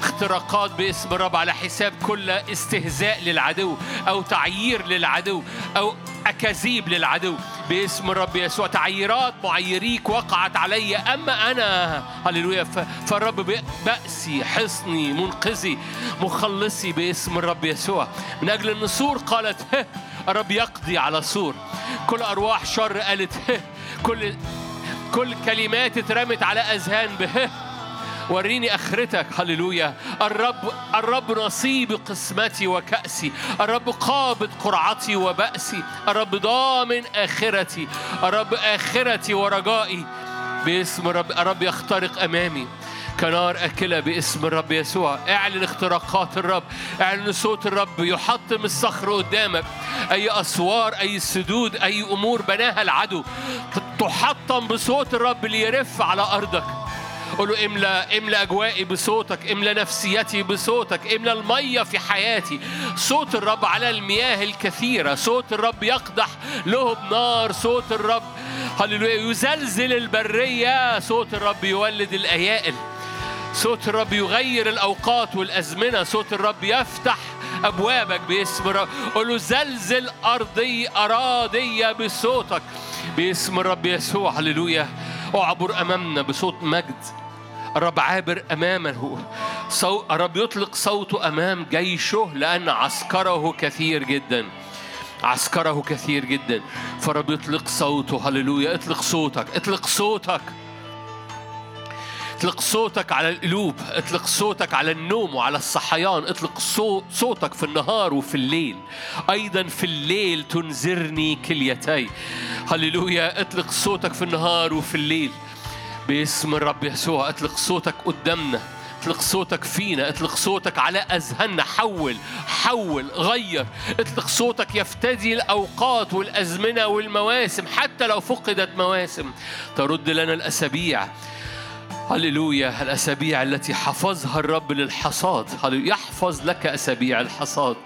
Speaker 3: اختراقات باسم الرب على حساب كل استهزاء للعدو أو تعيير للعدو أو أكاذيب للعدو. باسم الرب يسوع تعييرات معيريك وقعت علي. أما أنا هللويا فالرب بأسي حصني منقذي مخلصي باسم الرب يسوع. من أجل النسور قالت "ه، الرب يقضي على سور. كل أرواح شر قالت. كل كل كلمات اترمت على أذهان به وريني آخرتك. هللويا. الرب الرب نصيب قسمتي وكأسي. الرب قابض قرعتي وبأسي. الرب ضامن آخرتي. الرب آخرتي ورجائي. باسم الرب الرب يخترق أمامي. كنار أكلة باسم الرب يسوع. اعلن اختراقات الرب. اعلن صوت الرب. يحطم الصخر قدامك. أي أسوار أي سدود أي أمور بناها العدو. تحطم بصوت الرب ليرف على أرضك. قول له املا املأ أجوائي بصوتك املأ نفسيتي بصوتك املأ المية في حياتي. صوت الرب على المياه الكثيرة صوت الرب يقدح لهب نار صوت الرب هللويا يزلزل البرية. صوت الرب يولد الأيائل. صوت الرب يغير الأوقات والأزمنة. صوت الرب يفتح أبوابك باسم الرب. قول له زلزل أرضي اراضيه بصوتك باسم الرب يسوع. هللويا. أعبر أمامنا بصوت مجد الرب عابر أمامه. صو... الرب يطلق صوته أمام جيشه لأن عسكره كثير جدا. عسكره كثير جدا. فالرب يطلق صوته. هللويا. اطلق صوتك. اطلق صوتك. اطلق صوتك على القلوب. اطلق صوتك على النوم وعلى الصحيان. اطلق صو- صوتك في النهار وفي الليل. أيضا في الليل تنذرني كليتي. هللويا. اطلق صوتك في النهار وفي الليل. باسم الرب يسوع اطلق صوتك قدامنا اطلق صوتك فينا اطلق صوتك على أذهاننا. حول حول غير. اطلق صوتك يفتدي الأوقات والأزمنة والمواسم حتى لو فقدت مواسم. ترد لنا الأسابيع. هللويا الأسابيع التي حفظها الرب للحصاد. يحفظ لك أسابيع الحصاد.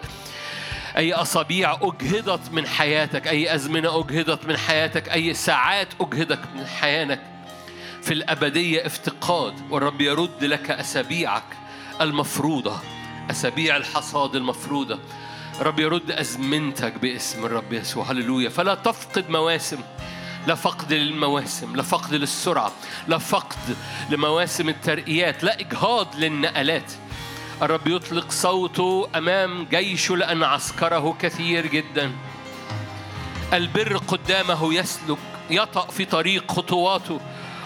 Speaker 3: أي أصابيع أجهضت من حياتك أي أزمنة أجهضت من حياتك أي ساعات أجهضت من حياتك. في الأبدية افتقاد والرب يرد لك أسابيعك المفروضة أسابيع الحصاد المفروضة. رب يرد أزمنتك باسم الرب يسوع. هللويا. فلا تفقد مواسم لا فقد للمواسم لا فقد للسرعة لا فقد لمواسم الترقيات لا إجهاض للنقلات. الرب يطلق صوته أمام جيشه لأن عسكره كثير جدا. البر قدامه يسلك يطأ في طريق خطواته.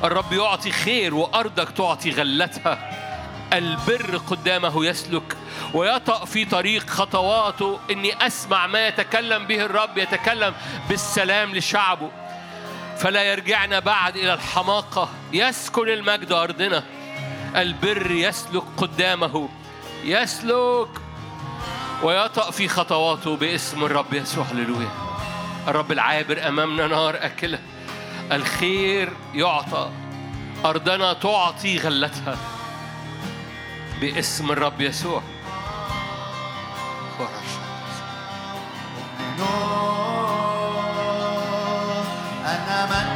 Speaker 3: الرب يعطي خير وأرضك تعطي غلتها. البر قدامه يسلك ويطأ في طريق خطواته. إني أسمع ما يتكلم به الرب يتكلم بالسلام لشعبه. فلا يرجعنا بعد إلى الحماقة. يسكن المجد أرضنا. البر يسلك قدامه. يسلك ويطأ في خطواته باسم الرب يسوع. هللويا. الرب العابر أمامنا نار أكلة. الخير يعطى أرضنا تعطي غلتها. باسم الرب يسوع.
Speaker 1: أن مجدك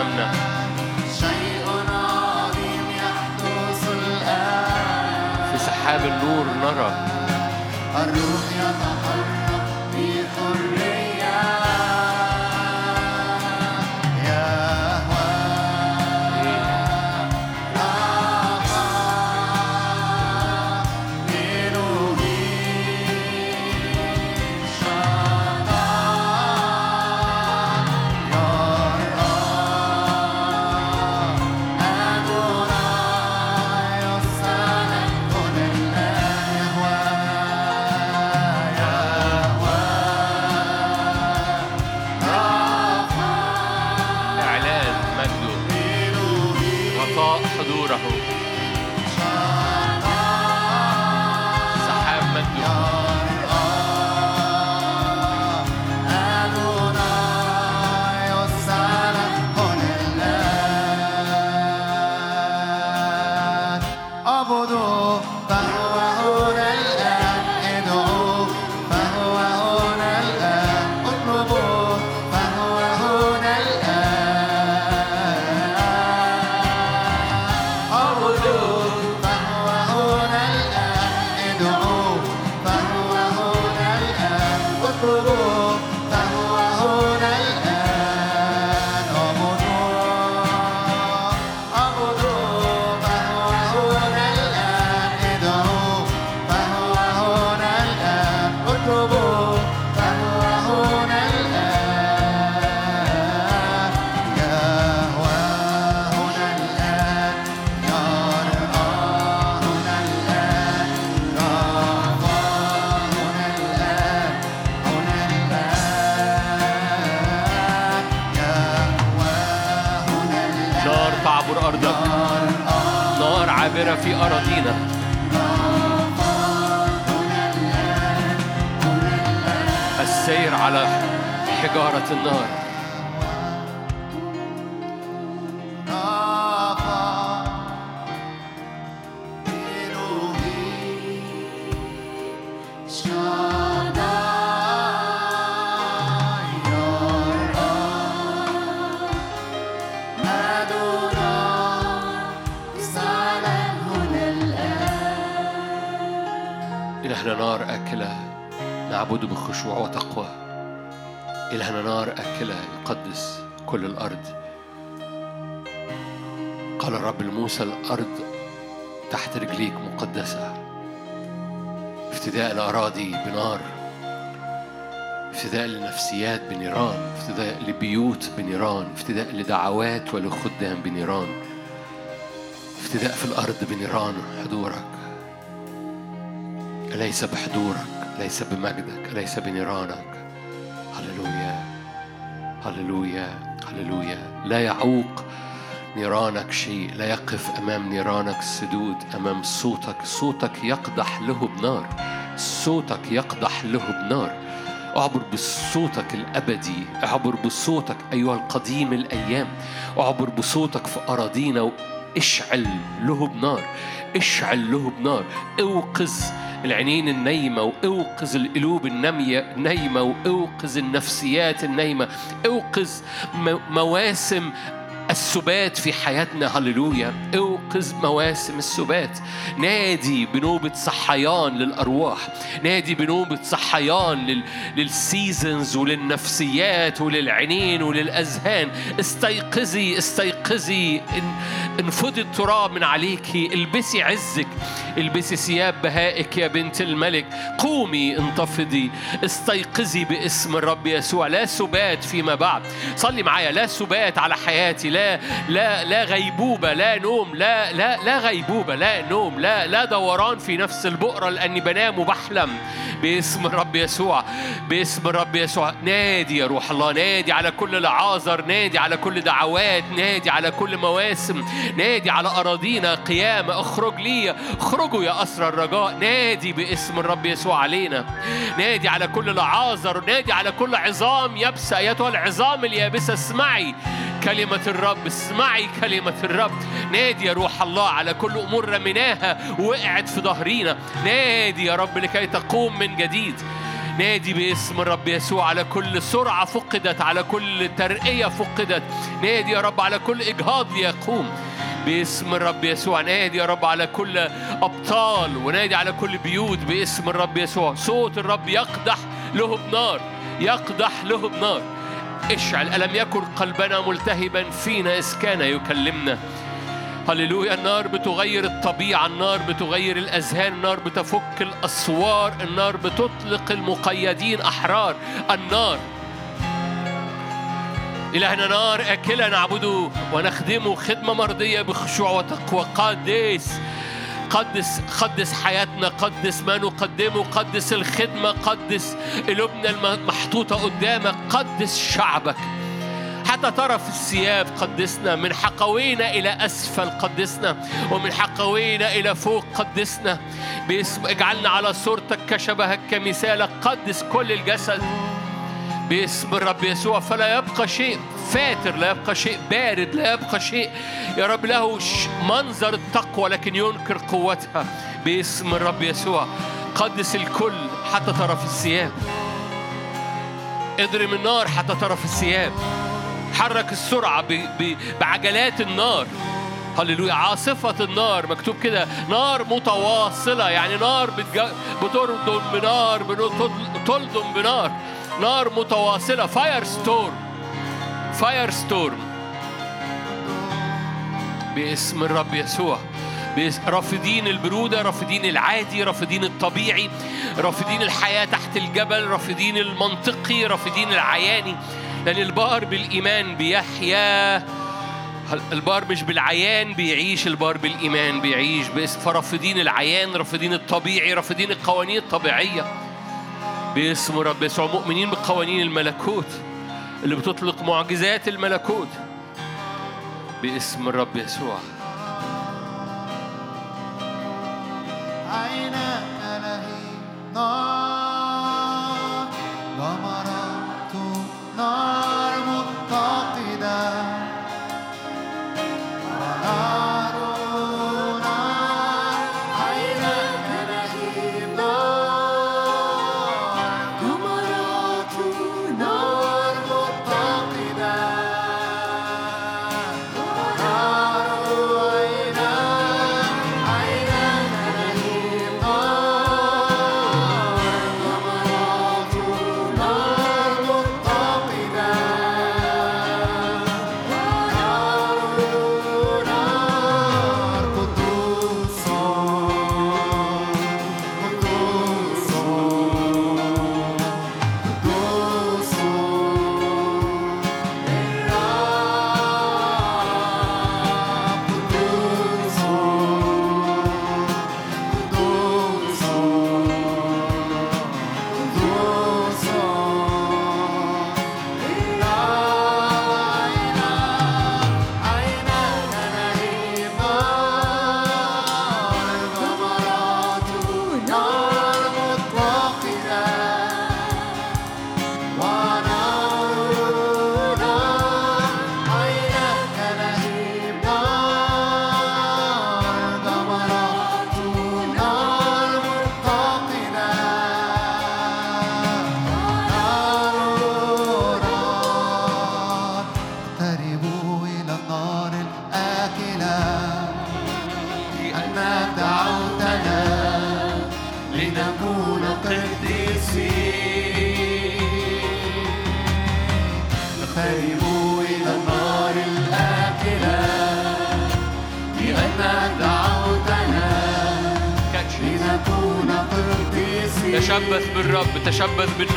Speaker 3: أمامنا.
Speaker 1: شيء عظيم يحدث الآن
Speaker 3: في سحاب النور نرى.
Speaker 1: الروح يتحرك
Speaker 3: حجارة النار. نار أكلة نعبده بخشوع وتقوى. إلهنا نار أكلة يقدس كل الأرض. قال الرب لموسى الأرض تحت رجليك مقدسة. افتداء الأراضي بنار. افتداء لنفسيات بنيران. افتداء لبيوت بنيران. افتداء لدعوات ولخدام بنيران. افتداء في الأرض بنيران حضورك. ليس بحضورك؟ ليس بمجدك؟ ليس بنيرانك؟ هللويا. هللويا هللويا لا يعوق نيرانك شيء لا يقف أمام نيرانك سدود أمام صوتك. صوتك يقدح لهب نار. صوتك يقدح لهب نار. أعبر بصوتك الأبدي. أعبر بصوتك أيها القديم الأيام. أعبر بصوتك في أراضينا اشعل له بنار. اشعل له بنار. أوقظ العينين النايمة وأوقظ القلوب النامية النايمة وأوقظ النفسيات النايمة أوقظ م- مواسم السبات في حياتنا هللويا. أوقظ مواسم السبات. نادي بنوبة صحيان للأرواح. نادي بنوبة صحيان لل... للسيزنز وللنفسيات وللعينين وللأذهان. استيقظي استيقظي. ان... انفضي التراب من عليك. البسي عزك. البسي ثياب بهائك يا بنت الملك. قومي انتفضي. استيقظي باسم الرب يسوع. لا سبات فيما بعد. صلي معايا. لا سبات على حياتي. لا لا لا غيبوبة لا نوم لا لا لا غيبوبة لا نوم لا لا دوران في نفس البؤرة لأني بنام وبحلم باسم الرب يسوع باسم الرب يسوع. نادي يا روح الله نادي على كل لعازر نادي على كل دعوات نادي على كل مواسم نادي على أراضينا قيامة. اخرج لي اخرجوا يا أسرى الرجاء. نادي باسم الرب يسوع علينا. نادي على كل لعازر نادي على كل عظام يبسى أيتها العظام اليابسة اسمعي كلمة الرب. اسمعي كلمة الرب. نادي يا روح الله على كل أمور رميناها وقعت في ظهرينا. نادي يا رب لكي تقوم من جديد. نادي باسم الرب يسوع على كل سرعة فقدت على كل ترقية فقدت. نادي يا رب على كل إجهاض ليقوم باسم الرب يسوع نادي يا رب على كل أبطال ونادي على كل بيوت. باسم الرب يسوع صوت الرب يقدح له بنار يقدح له بنار اشعل ألم يكن قلبنا ملتهبا فينا إذ كان يكلمنا. هللويا النار بتغير الطبيعة النار بتغير الأذهان النار بتفك الأسوار النار بتطلق المقيدين أحرار. النار إلهنا نار أكلة نعبده ونخدمه خدمة مرضية بخشوع وتقوى قدس قدس قدس حياتنا قدس ما نقدمه قدس الخدمة قدس قلوبنا المحطوطة قدامك قدس شعبك. حتى طرف الثياب قدسنا من حقوينا إلى أسفل قدسنا ومن حقوينا إلى فوق قدسنا. باسم اجعلنا على صورتك كشبهك كمثالك. قدس كل الجسد. باسم الرب يسوع فلا يبقى شيء فاتر لا يبقى شيء بارد لا يبقى شيء يا رب له منظر التقوى لكن ينكر قوتها. باسم الرب يسوع قدس الكل حتى طرف الثياب. اضرم النار حتى طرف الثياب. حرك السرعة. بعجلات النار. هللويا. عاصفة النار مكتوب كده نار متواصلة يعني نار بتج... بتردم بنار بتل- تلضم بنار. نار متواصلة. fire storm fire storm باسم الرب يسوع. رافضين البرودة رافضين العادي رافضين الطبيعي رافضين الحياة تحت الجبل رافضين المنطقي رافضين العياني. لأن البار بالإيمان بيحيا. البار مش بالعيان بيعيش البار بالإيمان بيعيش. فرافضين العيان رافضين الطبيعي رافضين القوانين الطبيعية. باسم رب يسوع مؤمنين بقوانين الملكوت اللي بتطلق معجزات الملكوت. باسم الرب يسوع.
Speaker 1: عين نار نار.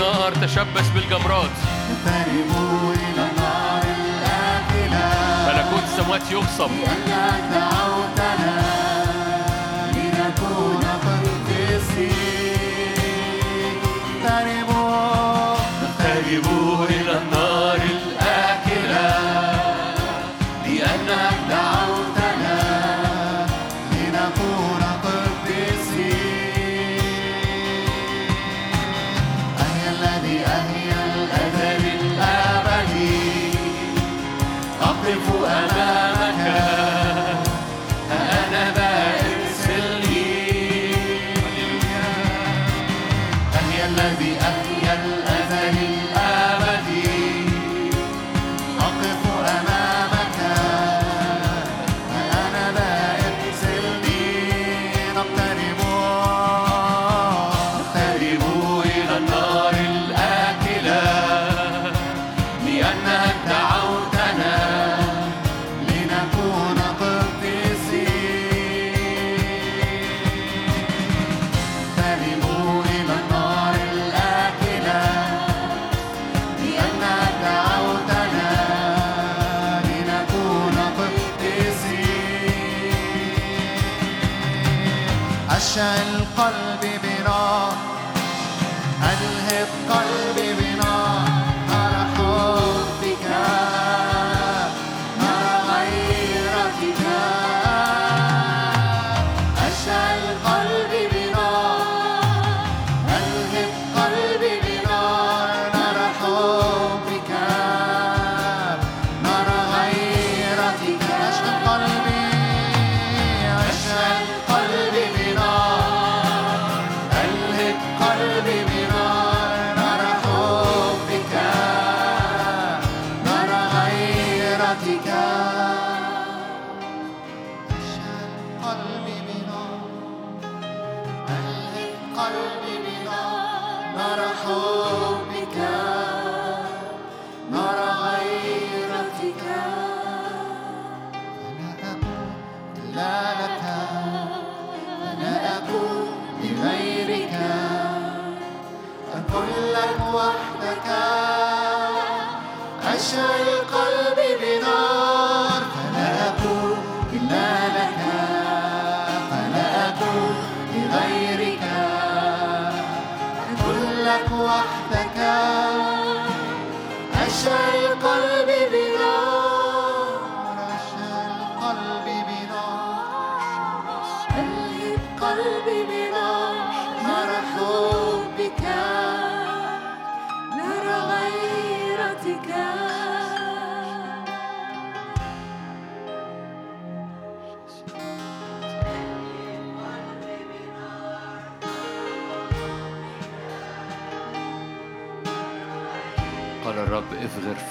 Speaker 1: النار
Speaker 3: تشبث بالجمرات. ملكوت السماوات يخصم
Speaker 1: لأنك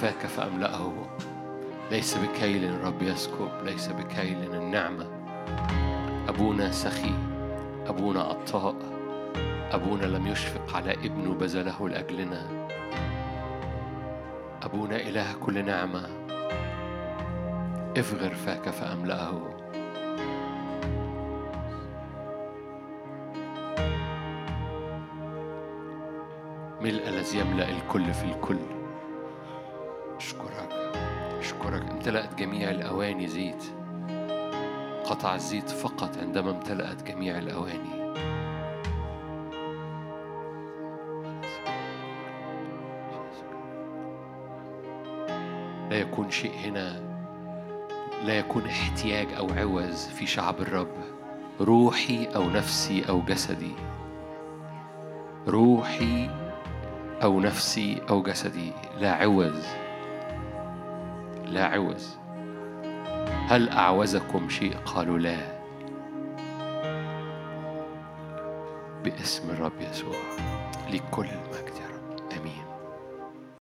Speaker 3: فاك فأملأه ليس بكيل الرب يسكب ليس بكيل النعمة. أبونا سخي أبونا عطاء أبونا لم يشفق على ابنه بذله لأجلنا. أبونا إله كل نعمة. إفغر فاك فأملأه ملء الذي يملأ الكل في الكل. أشكرك امتلأت جميع الأواني زيت. قطع الزيت فقط عندما امتلأت جميع الأواني. لا يكون شيء هنا لا يكون احتياج أو عوز في شعب الرب روحي أو نفسي أو جسدي. روحي أو نفسي أو جسدي لا عوز. لا عوز. هل أعوزكم شيء؟ قالوا لا. باسم الرب يسوع لكل المجد يا رب آمين.